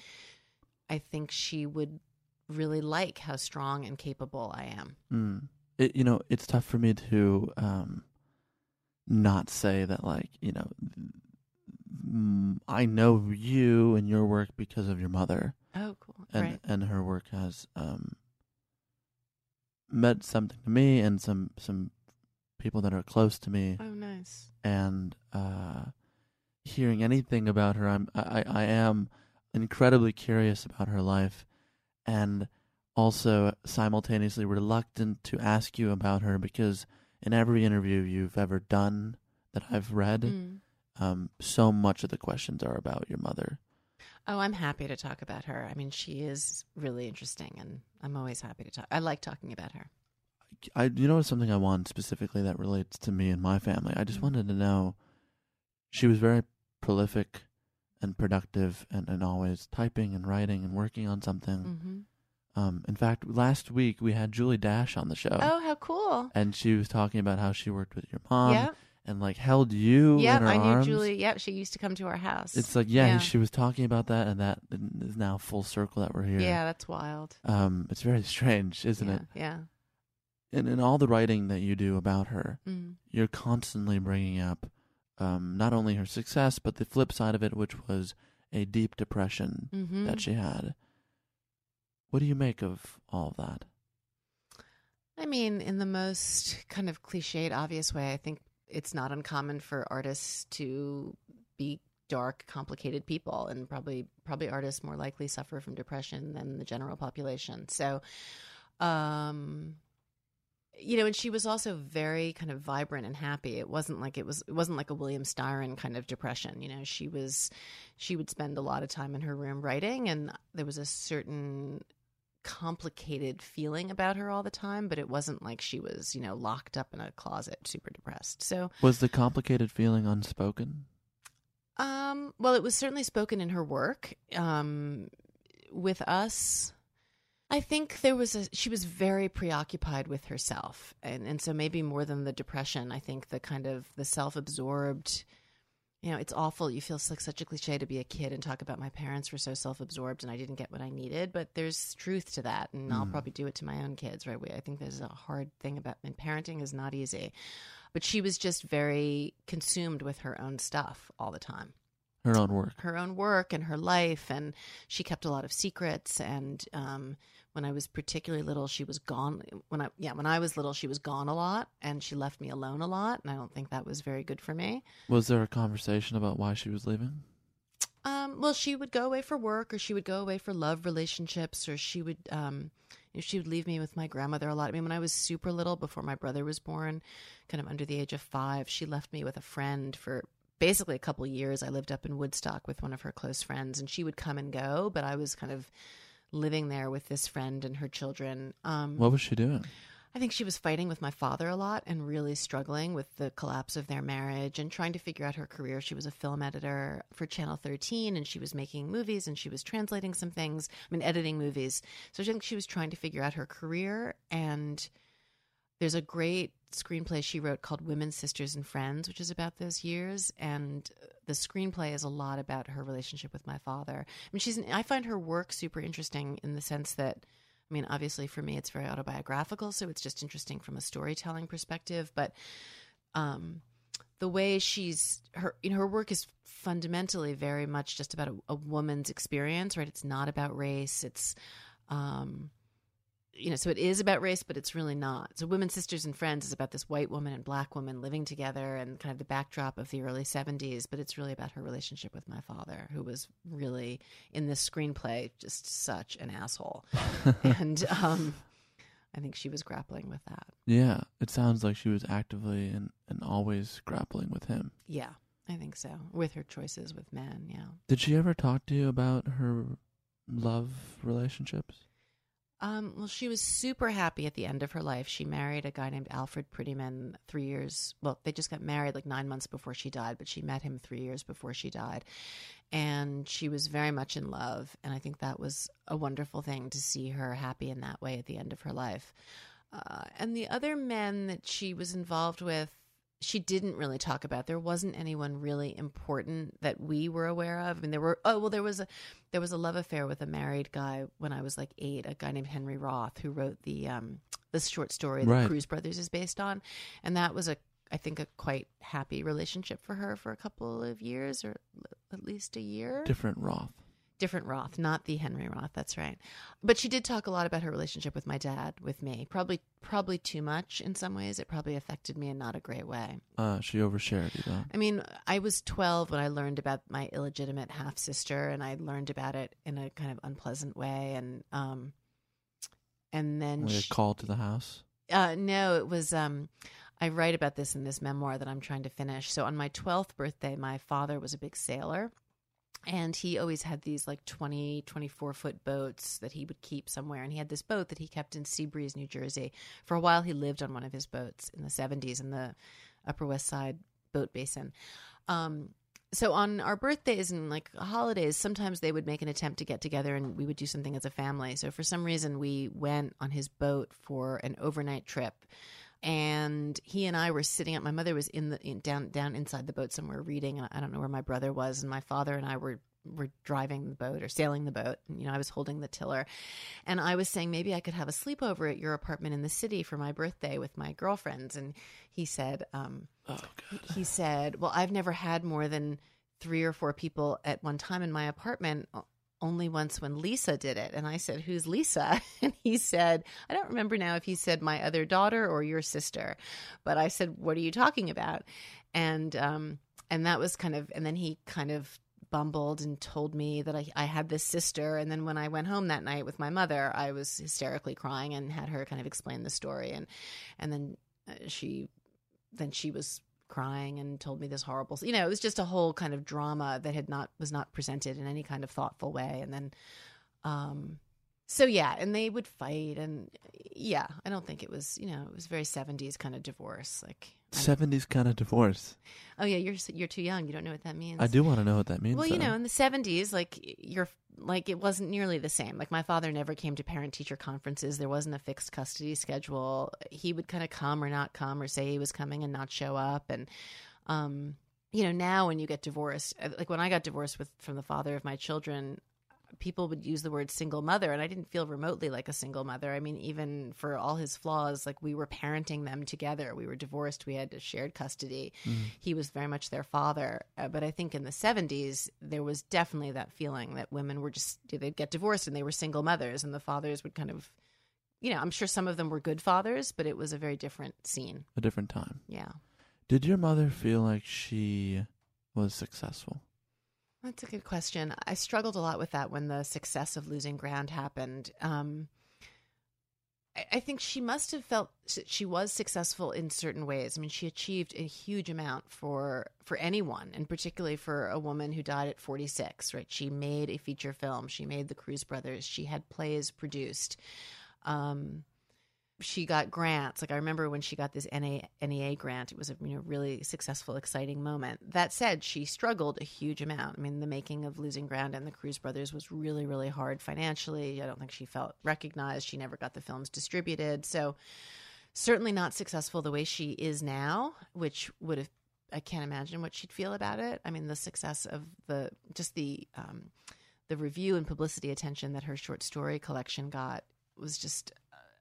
I think she would really like how strong and capable I am. Mm. It, you know, it's tough for me to um, not say that, like, you know, mm, I know you and your work because of your mother, Oh, cool. and right. and her work has um, meant something to me and some some people that are close to me. Oh, nice. and uh, hearing anything about her, I'm I, I am incredibly curious about her life, and also simultaneously reluctant to ask you about her because in every interview you've ever done that I've read, Mm. um, so much of the questions are about your mother. Oh, I'm happy to talk about her. I mean, she is really interesting, and I'm always happy to talk. I like talking about her. I you know something I want specifically that relates to me and my family. I just Mhm. wanted to know she was very prolific and productive and, and always typing and writing and working on something. hmm Um, in fact, last week we had Julie Dash on the show, Oh, how cool! and she was talking about how she worked with your mom yeah, and like held you yeah. I knew arms. Julie. Yeah, she used to come to our house. It's like yeah, Yeah. she was talking about that, and that is now full circle that we're here. yeah, that's wild. Um, it's very strange, isn't yeah, it? Yeah. And in all the writing that you do about her, Mm. you're constantly bringing up um, not only her success, but the flip side of it, which was a deep depression hmm that she had. What do you make of all of that? I mean, in the most kind of cliched, obvious way, I think it's not uncommon for artists to be dark, complicated people, and probably probably artists more likely suffer from depression than the general population. So, um, you know, and she was also very kind of vibrant and happy. It wasn't like it was it wasn't like a William Styron kind of depression. You know, she was she would spend a lot of time in her room writing, and there was a certain complicated feeling about her all the time, but it wasn't like she was, you know, locked up in a closet, super depressed. So, Was the complicated feeling unspoken? um, well, it was certainly spoken in her work. Um, with us, I think there was a she was very preoccupied with herself, and and so maybe more than the depression, I think the kind of the self absorbed. You know, it's awful. You feel like such a cliche to be a kid and talk about my parents were so self-absorbed and I didn't get what I needed, but there's truth to that, and I'll Mm. probably do it to my own kids, right? We, I think there's a hard thing about and parenting is not easy, but she was just very consumed with her own stuff all the time Her own work. her own work and her life and she kept a lot of secrets and um, when i was particularly little she was gone when i yeah when i was little she was gone a lot and she left me alone a lot and i don't think that was very good for me. Was there a conversation about why she was leaving? um, well she would go away for work or she would go away for love relationships or she would um, you know, she would leave me with my grandmother a lot. I mean when i was super little before my brother was born kind of under the age of five she left me with a friend for basically a couple years. I lived up in woodstock with one of her close friends and she would come and go but i was kind of living there with this friend and her children um, What was she doing? I think she was fighting with my father a lot and really struggling with the collapse of their marriage and trying to figure out her career. She was a film editor for Channel 13 and she was making movies and she was translating some things, I mean, editing movies. So I think she was trying to figure out her career. And there's a great screenplay she wrote called Women, Sisters, and Friends, which is about those years. And the screenplay is a lot about her relationship with my father. I mean, she's, I find her work super interesting in the sense that. I mean, obviously for me, it's very autobiographical, so it's just interesting from a storytelling perspective. But um, the way she's her, you know, her work is fundamentally very much just about a, a woman's experience, right? It's not about race. It's, um, you know, so it is about race, but it's really not. So, Women, Sisters, and Friends is about this white woman and black woman living together and kind of the backdrop of the early 70s, but it's really about her relationship with my father, who was really, in this screenplay, just such an asshole. *laughs* and um, I think she was grappling with that. Yeah, it sounds like she was actively and, and always grappling with him. Yeah, I think so. With her choices with men, yeah. Did she ever talk to you about her love relationships? Um, well, she was super happy at the end of her life. She married a guy named Alfred Prettyman three years. Well, they just got married like nine months before she died, but she met him three years before she died. And she was very much in love. And I think that was a wonderful thing to see her happy in that way at the end of her life. Uh, and the other men that she was involved with, she didn't really talk about. There wasn't anyone really important that we were aware of. I mean, there were. Oh well, there was a there was a love affair with a married guy when I was like eight. A guy named Henry Roth who wrote the um the short story that Right. Cruz Brothers is based on, and that was a I think a quite happy relationship for her for a couple of years or at least a year Different Roth. Different Roth, not the Henry Roth. That's right. But she did talk a lot about her relationship with my dad, with me. Probably, probably too much in some ways. It probably affected me in not a great way. Uh, she overshared you though. I mean, I was 12 when I learned about my illegitimate half sister, and I learned about it in a kind of unpleasant way. And um, and then she- call to the house. uh, no, it was. Um, I write about this in this memoir that I'm trying to finish. So on my 12th birthday, my father was a big sailor. And he always had these like 20, 24 foot boats that he would keep somewhere. And he had this boat that he kept in Seabreeze, New Jersey. For a while, he lived on one of his boats in the 70s in the Upper West Side boat basin. Um, so on our birthdays and like holidays, sometimes they would make an attempt to get together and we would do something as a family. So for some reason, we went on his boat for an overnight trip. And he and I were sitting up. My mother was in the in, down down inside the boat somewhere reading. And I don't know where my brother was. And my father and I were were driving the boat or sailing the boat. And, you know, I was holding the tiller, and I was saying maybe I could have a sleepover at your apartment in the city for my birthday with my girlfriends. And he said, um, Oh god. he said, "Well, I've never had more than three or four people at one time in my apartment. Only once when Lisa did it." And I said, "Who's Lisa?" *laughs* And he said, "I don't remember now if he said my other daughter or your sister, but I said, "What are you talking about?" And um, and that was kind of, and then he kind of bumbled and told me that I, I had this sister. And then when I went home that night with my mother, I was hysterically crying and had her kind of explain the story. And and then uh, she then she was crying and told me this horrible you know it was just a whole kind of drama that had not was not presented in any kind of thoughtful way. And then um so yeah and they would fight and yeah i don't think it was you know it was very 70s kind of divorce like Seventies kind of divorce. oh yeah you're you're too young you don't know what that means I do want to know what that means. well, you though. know, in the seventies, like you're like it wasn't nearly the same. Like my father never came to parent teacher conferences. There wasn't a fixed custody schedule. He would kind of come or not come or say he was coming and not show up. And um, you know, now when you get divorced, uh, like when I got divorced with from the father of my children, people would use the word single mother and I didn't feel remotely like a single mother. I mean, even for all his flaws, like we were parenting them together. We were divorced, we had a shared custody. He was very much their father. Uh, but I think in the 70s there was definitely that feeling that women were just they'd get divorced and they were single mothers and the fathers would kind of you know, I'm sure some of them were good fathers, but it was a very different scene. a different time. Yeah. Did your mother feel like she was successful? That's a good question. I struggled a lot with that when the success of Losing Ground happened. Um, I, think she must have felt she was successful in certain ways. I mean, she achieved a huge amount for for anyone, and particularly for a woman who died at 46. Right? She made a feature film. She made The Cruz Brothers. She had plays produced. Um, she got grants. Like I remember when she got this NA, NEA grant, it was a you know really successful, exciting moment. That said, she struggled a huge amount. I mean, the making of Losing Ground and the Cruz Brothers was really, really hard financially. I don't think she felt recognized. She never got the films distributed. So certainly not successful the way she is now, which would have I can't imagine what she'd feel about it. I mean, the success of the just the um, the review and publicity attention that her short story collection got was just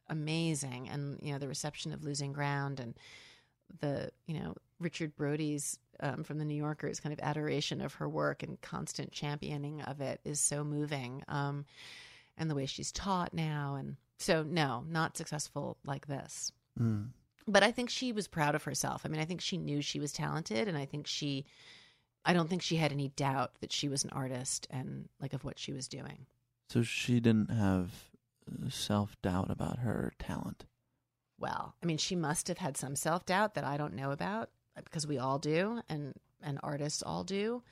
amazing, and you know the reception of Losing Ground and the you know Richard Brody's um, from the New Yorker's kind of adoration of her work and constant championing of it is so moving, um, and the way she's taught now, and so no, not successful like this Mm. but I think she was proud of herself. I mean, I think she knew she was talented, and I think she, I don't think she had any doubt that she was an artist and like of what she was doing. So she didn't have self doubt about her talent. Well, I mean, she must have had some self doubt that I don't know about because we all do, and and artists all do.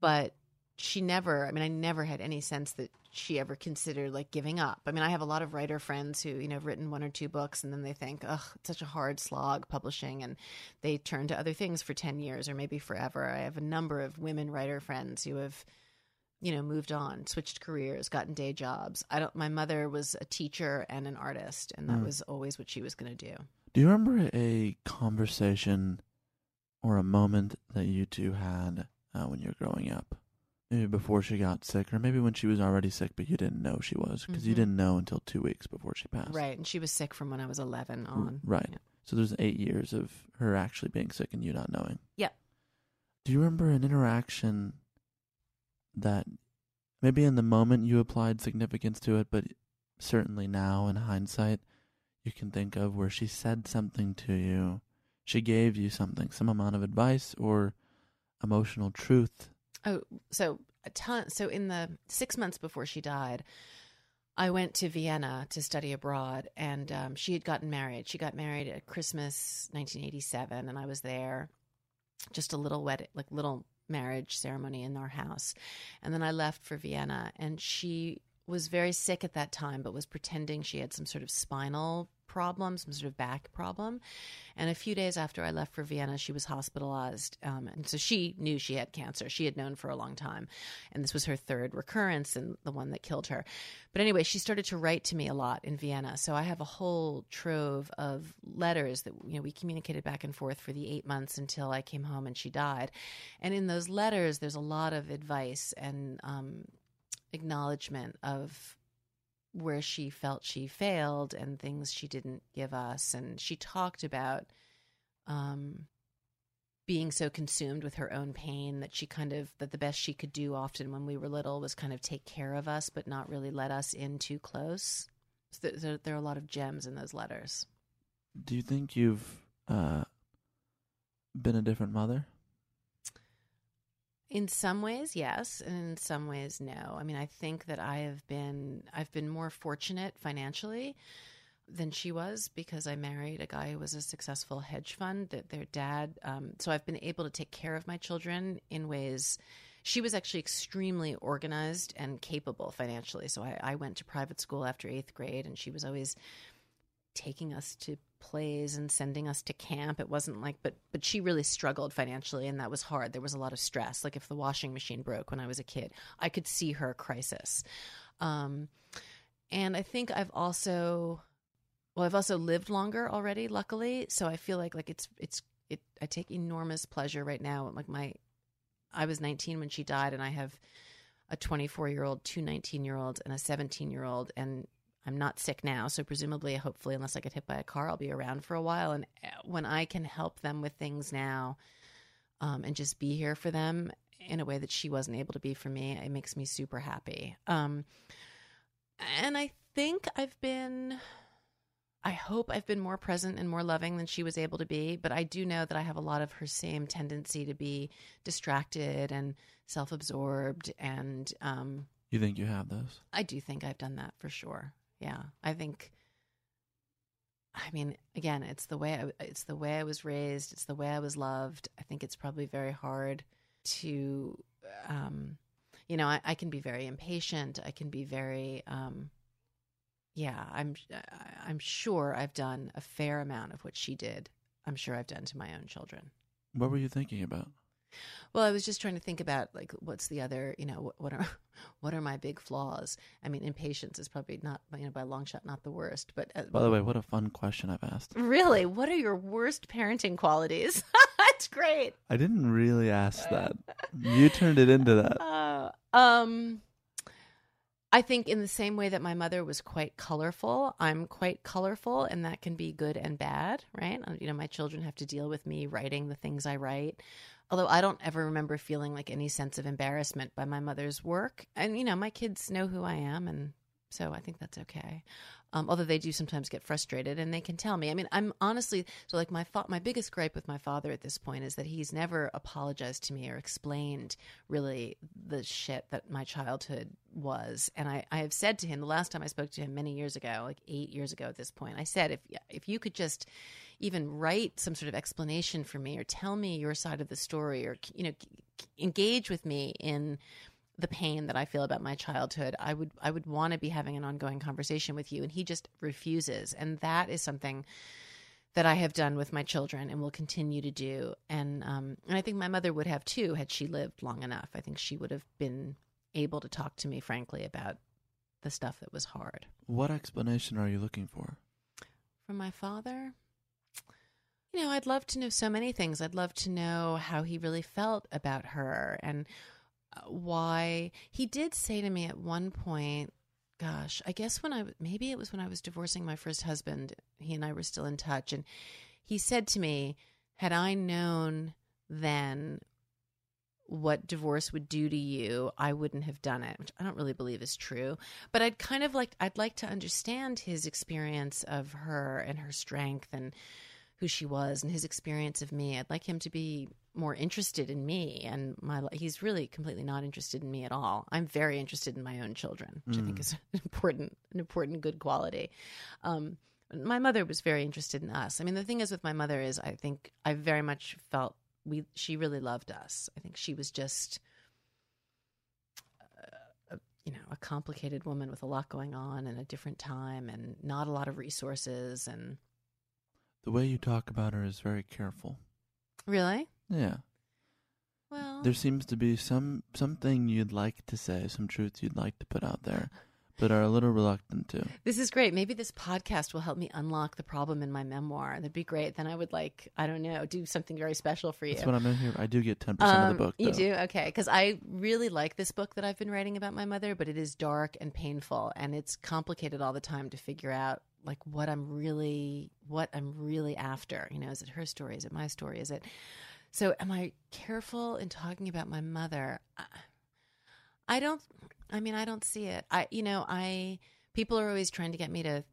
But she never. I mean, I never had any sense that she ever considered like giving up. I mean, I have a lot of writer friends who, you know, have written one or two books and then they think, ugh, it's such a hard slog publishing. And they turn to other things for 10 years or maybe forever. I have a number of women writer friends who have, you know, moved on, switched careers, gotten day jobs. I don't, my mother was a teacher and an artist, and that Mm. was always what she was going to do. Do you remember a conversation or a moment that you two had uh, when you were growing up? Maybe before she got sick, or maybe when she was already sick, but you didn't know she was because you Mhm. didn't know until two weeks before she passed. Right, and she was sick from when I was 11 on. Right. Yeah. So there's eight years of her actually being sick and you not knowing. Yeah. Do you remember an interaction that maybe in the moment you applied significance to it, but certainly now in hindsight you can think of where she said something to you, she gave you something, some amount of advice or emotional truth? Oh, so a ton. So in the six months before she died, I went to Vienna to study abroad, and um, she had gotten married. She got married at Christmas 1987, and I was there. Just a little wedding, like little marriage ceremony in our house, and then I left for Vienna. And she was very sick at that time, but was pretending she had some sort of spinal problem, some sort of back problem. And a few days after I left for Vienna, she was hospitalized. Um, and so she knew she had cancer. She had known for a long time. And this was her third recurrence and the one that killed her. But anyway, she started to write to me a lot in Vienna. So I have a whole trove of letters that, you know, we communicated back and forth for the eight months until I came home and she died. And in those letters, there's a lot of advice and um, acknowledgement of where she felt she failed and things she didn't give us. And she talked about um, being so consumed with her own pain that she kind of, that the best she could do often when we were little was kind of take care of us, but not really let us in too close. So there, there, are a lot of gems in those letters. Do you think you've uh, been a different mother? In some ways, yes, and in some ways, no. I mean, I think that I have been I've been more fortunate financially than she was because I married a guy who was a successful hedge fund. That their dad, um, so I've been able to take care of my children in ways. She was actually extremely organized and capable financially. So I, I went to private school after eighth grade, and she was always taking us to plays and sending us to camp. It wasn't like, but but she really struggled financially, and that was hard. There was a lot of stress. Like if the washing machine broke when I was a kid, I could see her crisis. Um, and I think I've also, well, I've also lived longer already, luckily. So I feel like like it's it's it. I take enormous pleasure right now. Like my, I was 19 when she died, and I have a 24 year old, two 19 year olds, and a 17 year old, and I'm not sick now, so presumably, hopefully, unless I get hit by a car, I'll be around for a while. And uh, when I can help them with things now, um, and just be here for them in a way that she wasn't able to be for me, it makes me super happy. Um, and I think I've been, I hope I've been more present and more loving than she was able to be. But I do know that I have a lot of her same tendency to be distracted and self-absorbed and um, You think you have those? I do think I've done that for sure. Yeah, I think. I mean, again, it's the way I, it's the way I was raised. It's the way I was loved. I think it's probably very hard to, um, you know, I, I can be very impatient. I can be very, um, yeah. I'm I'm sure I've done a fair amount of what she did. I'm sure I've done to my own children. What were you thinking about? Well, I was just trying to think about like what's the other, you know, what, what are *laughs* what are my big flaws? I mean, impatience is probably not, you know, by a long shot, not the worst. But uh, By the way, what a fun question I've asked. really, what are your worst parenting qualities? *laughs* That's great. I didn't really ask that. You turned it into that. *laughs* Uh, um, I think in the same way that my mother was quite colorful, I'm quite colorful, and that can be good and bad, right? Uh, You know, my children have to deal with me writing the things I write. Although I don't ever remember feeling like any sense of embarrassment by my mother's work. And, you know, my kids know who I am, and so I think that's okay. Um, although they do sometimes get frustrated and they can tell me. I mean, I'm honestly so like my fa- my biggest gripe with my father at this point is that he's never apologized to me or explained really the shit that my childhood was. And I, I have said to him the last time I spoke to him many years ago, like eight years ago at this point, I said if if you could just even write some sort of explanation for me or tell me your side of the story or you know engage with me in the pain that I feel about my childhood, I would I would want to be having an ongoing conversation with you, and he just refuses, and that is something that I have done with my children and will continue to do, and um, and I think my mother would have too had she lived long enough. I think she would have been able to talk to me frankly about the stuff that was hard. What explanation are you looking for? From my father, You know, I'd love to know so many things. I'd love to know how he really felt about her and why he did say to me at one point, gosh, I guess when I maybe it was when I was divorcing my first husband, he and I were still in touch and he said to me, had I known then what divorce would do to you, I wouldn't have done it, which I don't really believe is true. But I'd kind of like I'd like to understand his experience of her and her strength and who she was and his experience of me. I'd like him to be more interested in me and my he's really completely not interested in me at all. I'm very interested in my own children, which mm. I think is *laughs* an important an important good quality. Um, my mother was very interested in us. I mean, the thing is with my mother is I think I very much felt we she really loved us. I think she was just a, you know a complicated woman with a lot going on and a different time and not a lot of resources and the way you talk about her is very careful. Really? Yeah. Well, there seems to be some something you'd like to say, some truth you'd like to put out there but are a little reluctant to. This is great. Maybe this podcast will help me unlock the problem in my memoir. That'd be great. Then I would like, I don't know, do something very special for you. That's what I'm in here. I do get 10% um, of the um, book. Though. You do? Okay. Because I really like this book that I've been writing about my mother, but it is dark and painful and it's complicated all the time to figure out like what I'm really, what I'm really after. You know, is it her story? Is it my story? Is it. So am I careful in talking about my mother? I don't I mean, I don't see it. I, you know, I people are always trying to get me to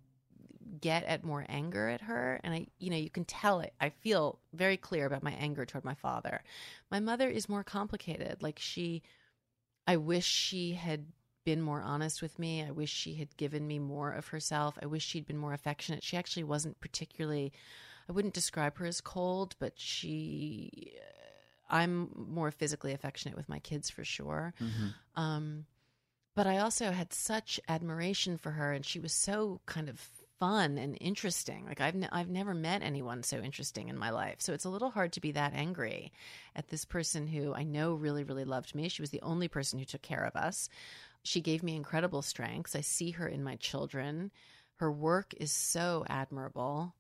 get at more anger at her, and I, you know, you can tell it. I feel very clear about my anger toward my father. My mother is more complicated. Like she, I wish she had been more honest with me. I wish she had given me more of herself. I wish she'd been more affectionate. She actually wasn't particularly. I wouldn't describe her as cold, but she I'm more physically affectionate with my kids for sure. Mm-hmm. Um, but I also had such admiration for her, and she was so kind of fun and interesting. Like I've I've never met anyone so interesting in my life. So it's a little hard to be that angry at this person who I know really really loved me. She was the only person who took care of us. She gave me incredible strengths. I see her in my children. Her work is so admirable.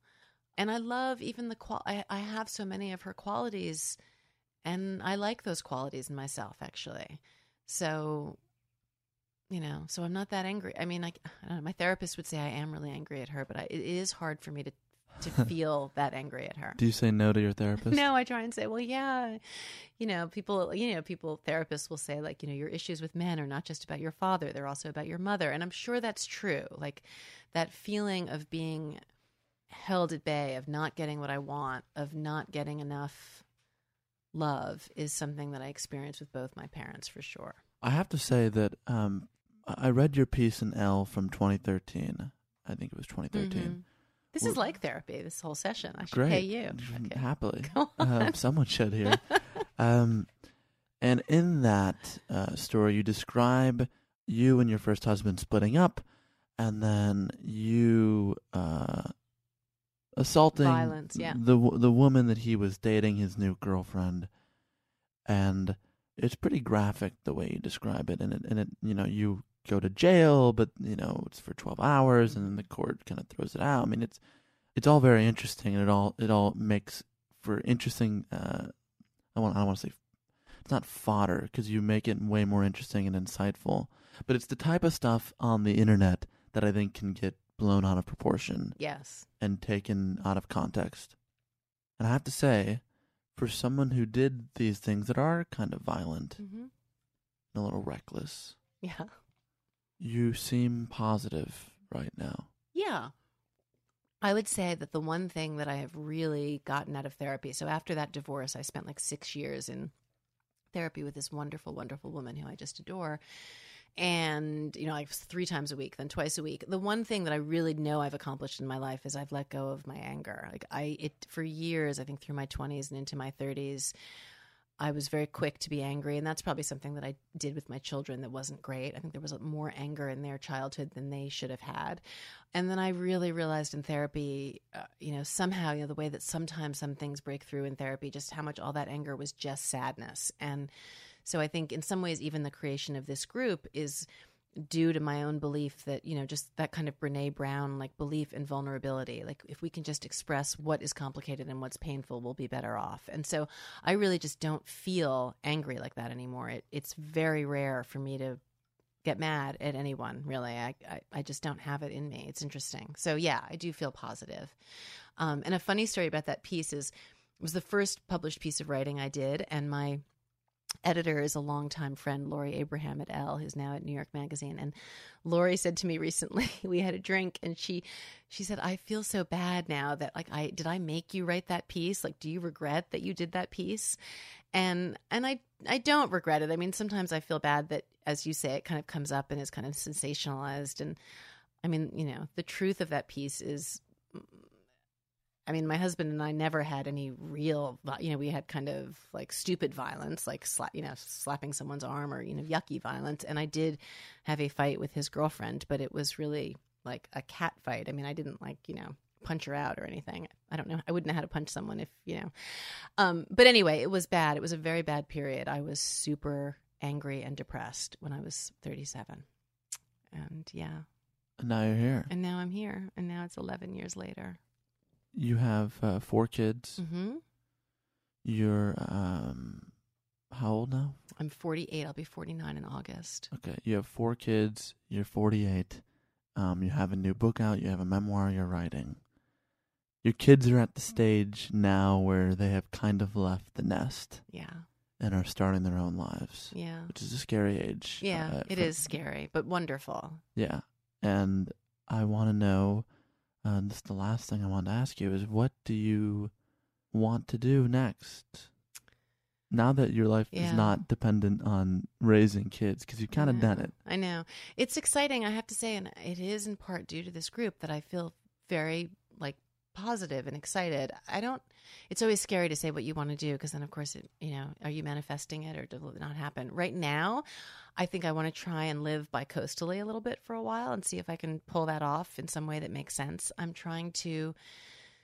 And I love even the qual I, I have so many of her qualities and I like those qualities in myself actually. So you know, so I'm not that angry. I mean, like I don't know, my therapist would say I am really angry at her, but I, it is hard for me to to *laughs* feel that angry at her. Do you say no to your therapist? No, I try and say, well, yeah, you know, people, you know, people, therapists will say like, you know, your issues with men are not just about your father; they're also about your mother, and I'm sure that's true. Like that feeling of being held at bay, of not getting what I want, of not getting enough love is something that I experienced with both my parents for sure. I have to say that um, I read your piece in Elle from 2013. I think it was 2013. Mm-hmm. This is like therapy. This whole session. I should great. pay you okay. happily. *laughs* Um, someone should here. *laughs* um, and in that uh, story, you describe you and your first husband splitting up, and then you uh, assaulting violence, yeah. the the woman that he was dating, his new girlfriend, and it's pretty graphic the way you describe it, and it and it you know you go to jail, but you know it's for twelve hours, and then the court kind of throws it out. I mean, it's it's all very interesting, and it all it all makes for interesting. Uh, I want I don't want to say it's not fodder because you make it way more interesting and insightful, but it's the type of stuff on the internet that I think can get blown out of proportion. Yes. And taken out of context. And I have to say, for someone who did these things that are kind of violent mm-hmm. and a little reckless. Yeah. You seem positive right now. Yeah. I would say that the one thing that I have really gotten out of therapy, so after that divorce, I spent like six years in therapy with this wonderful, wonderful woman who I just adore and you know like three times a week then twice a week the one thing that i really know i've accomplished in my life is i've let go of my anger like i it for years i think through my 20s and into my 30s i was very quick to be angry and that's probably something that i did with my children that wasn't great. I think there was more anger in their childhood than they should have had. And then i really realized in therapy uh, you know somehow you know the way that sometimes some things break through in therapy just how much all that anger was just sadness. And so I think in some ways, even the creation of this group is due to my own belief that you know just that kind of brene brown like belief in vulnerability like if we can just express what is complicated and what's painful we'll be better off. And so i really just don't feel angry like that anymore. It, it's very rare for me to get mad at anyone really. I, I, I just don't have it in me. It's interesting. So yeah i do feel positive. Um, and a funny story about that piece is it was the first published piece of writing i did and my editor is a longtime friend, Lori Abraham at Elle, who's now at New York Magazine. And Lori said to me *laughs* recently, we had a drink, and she she said, "I feel so bad now that like I did I make you write that piece? Like, do you regret that you did that piece?" And and I I don't regret it. I mean, sometimes I feel bad that, as you say, it kind of comes up and is kind of sensationalized. And I mean, you know, the truth of that piece is I mean, my husband and I never had any real, you know, we had kind of like stupid violence, like, sla- you know, slapping someone's arm or, you know, yucky violence. And I did have a fight with his girlfriend, but it was really like a cat fight. I mean, I didn't like, you know, punch her out or anything. I don't know. I wouldn't know how to punch someone if, you know. Um, but anyway, it was bad. It was a very bad period. I was super angry and depressed when I was 37. And yeah. And now you're here. And now I'm here. And now it's 11 years later. You have uh, four kids. Mm-hmm. You're um, how old now? I'm 48. I'll be 49 in August. Okay, you have four kids. You're 48. Um, you have a new book out. You have a memoir you're writing. Your kids are at the stage now where they have kind of left the nest. Yeah. And are starting their own lives. Yeah. Which is a scary age. Yeah, uh, it for- is scary, but wonderful. Yeah. And I want to know, uh, this is the last thing I want to ask you is what do you want to do next? Now that your life Yeah. is not dependent on raising kids, because you've kind of done it. I know. It's exciting, I have to say, and it is in part due to this group that I feel very like positive and excited. I don't it's always scary to say what you want to do because then of course it, you know, are you manifesting it or will it not happen? Right now, I think I want to try and live by coastally a little bit for a while and see if I can pull that off in some way that makes sense. I'm trying to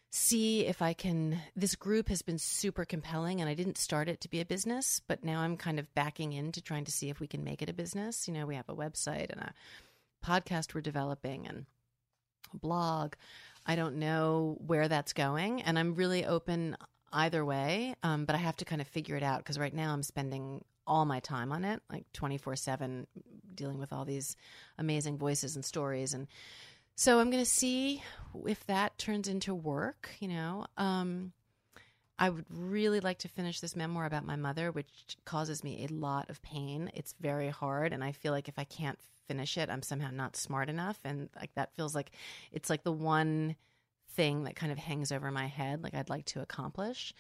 see if I can. This group has been super compelling, and I didn't start it to be a business, but now I'm kind of backing into trying to see if we can make it a business. You know, we have a website and a podcast we're developing and a blog. I don't know where that's going, and I'm really open either way, um, but I have to kind of figure it out because right now I'm spending all my time on it, like 24 7, dealing with all these amazing voices and stories. And so I'm going to see if that turns into work, you know. Um, I would really like to finish this memoir about my mother, which causes me a lot of pain. It's very hard, and I feel like if I can't finish it, I'm somehow not smart enough, and like that feels like it's like the one thing that kind of hangs over my head, like I'd like to accomplish.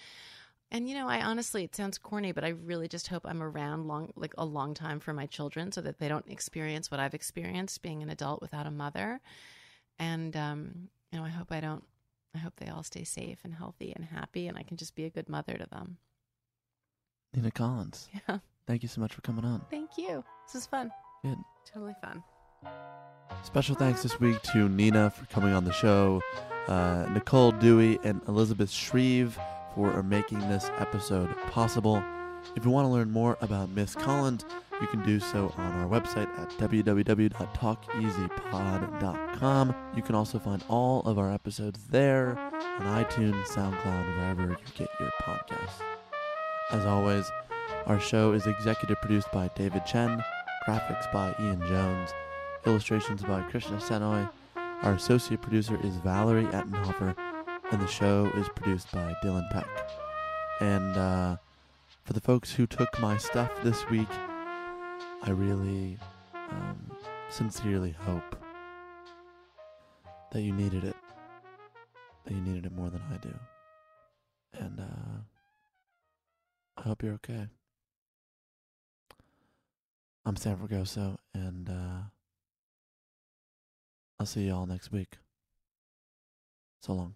And you know, I honestly, it sounds corny, but I really just hope I'm around long, like a long time for my children, so that they don't experience what I've experienced being an adult without a mother. And um, you know, I hope I don't. I hope they all stay safe and healthy and happy, and I can just be a good mother to them. Nina Collins, *laughs* Yeah. thank you so much for coming on. Thank you. This is fun. Good. Totally fun. Special thanks this week to Nina for coming on the show, uh, Nicole Dewey, and Elizabeth Shreve for making this episode possible. If you want to learn more about Miss Collins, you can do so on our website at www.talkeasypod.com. You can also find all of our episodes there on iTunes, SoundCloud, wherever you get your podcasts. As always, our show is executive produced by David Chen, graphics by Ian Jones, illustrations by Krishna Senoy. Our associate producer is Valerie Ettenhofer, and the show is produced by Dylan Peck. And uh, for the folks who took my stuff this week, I really um, sincerely hope that you needed it. That you needed it more than I do. And uh, I hope you're okay. I'm Sam Fragoso, and uh, I'll see you all next week. So long.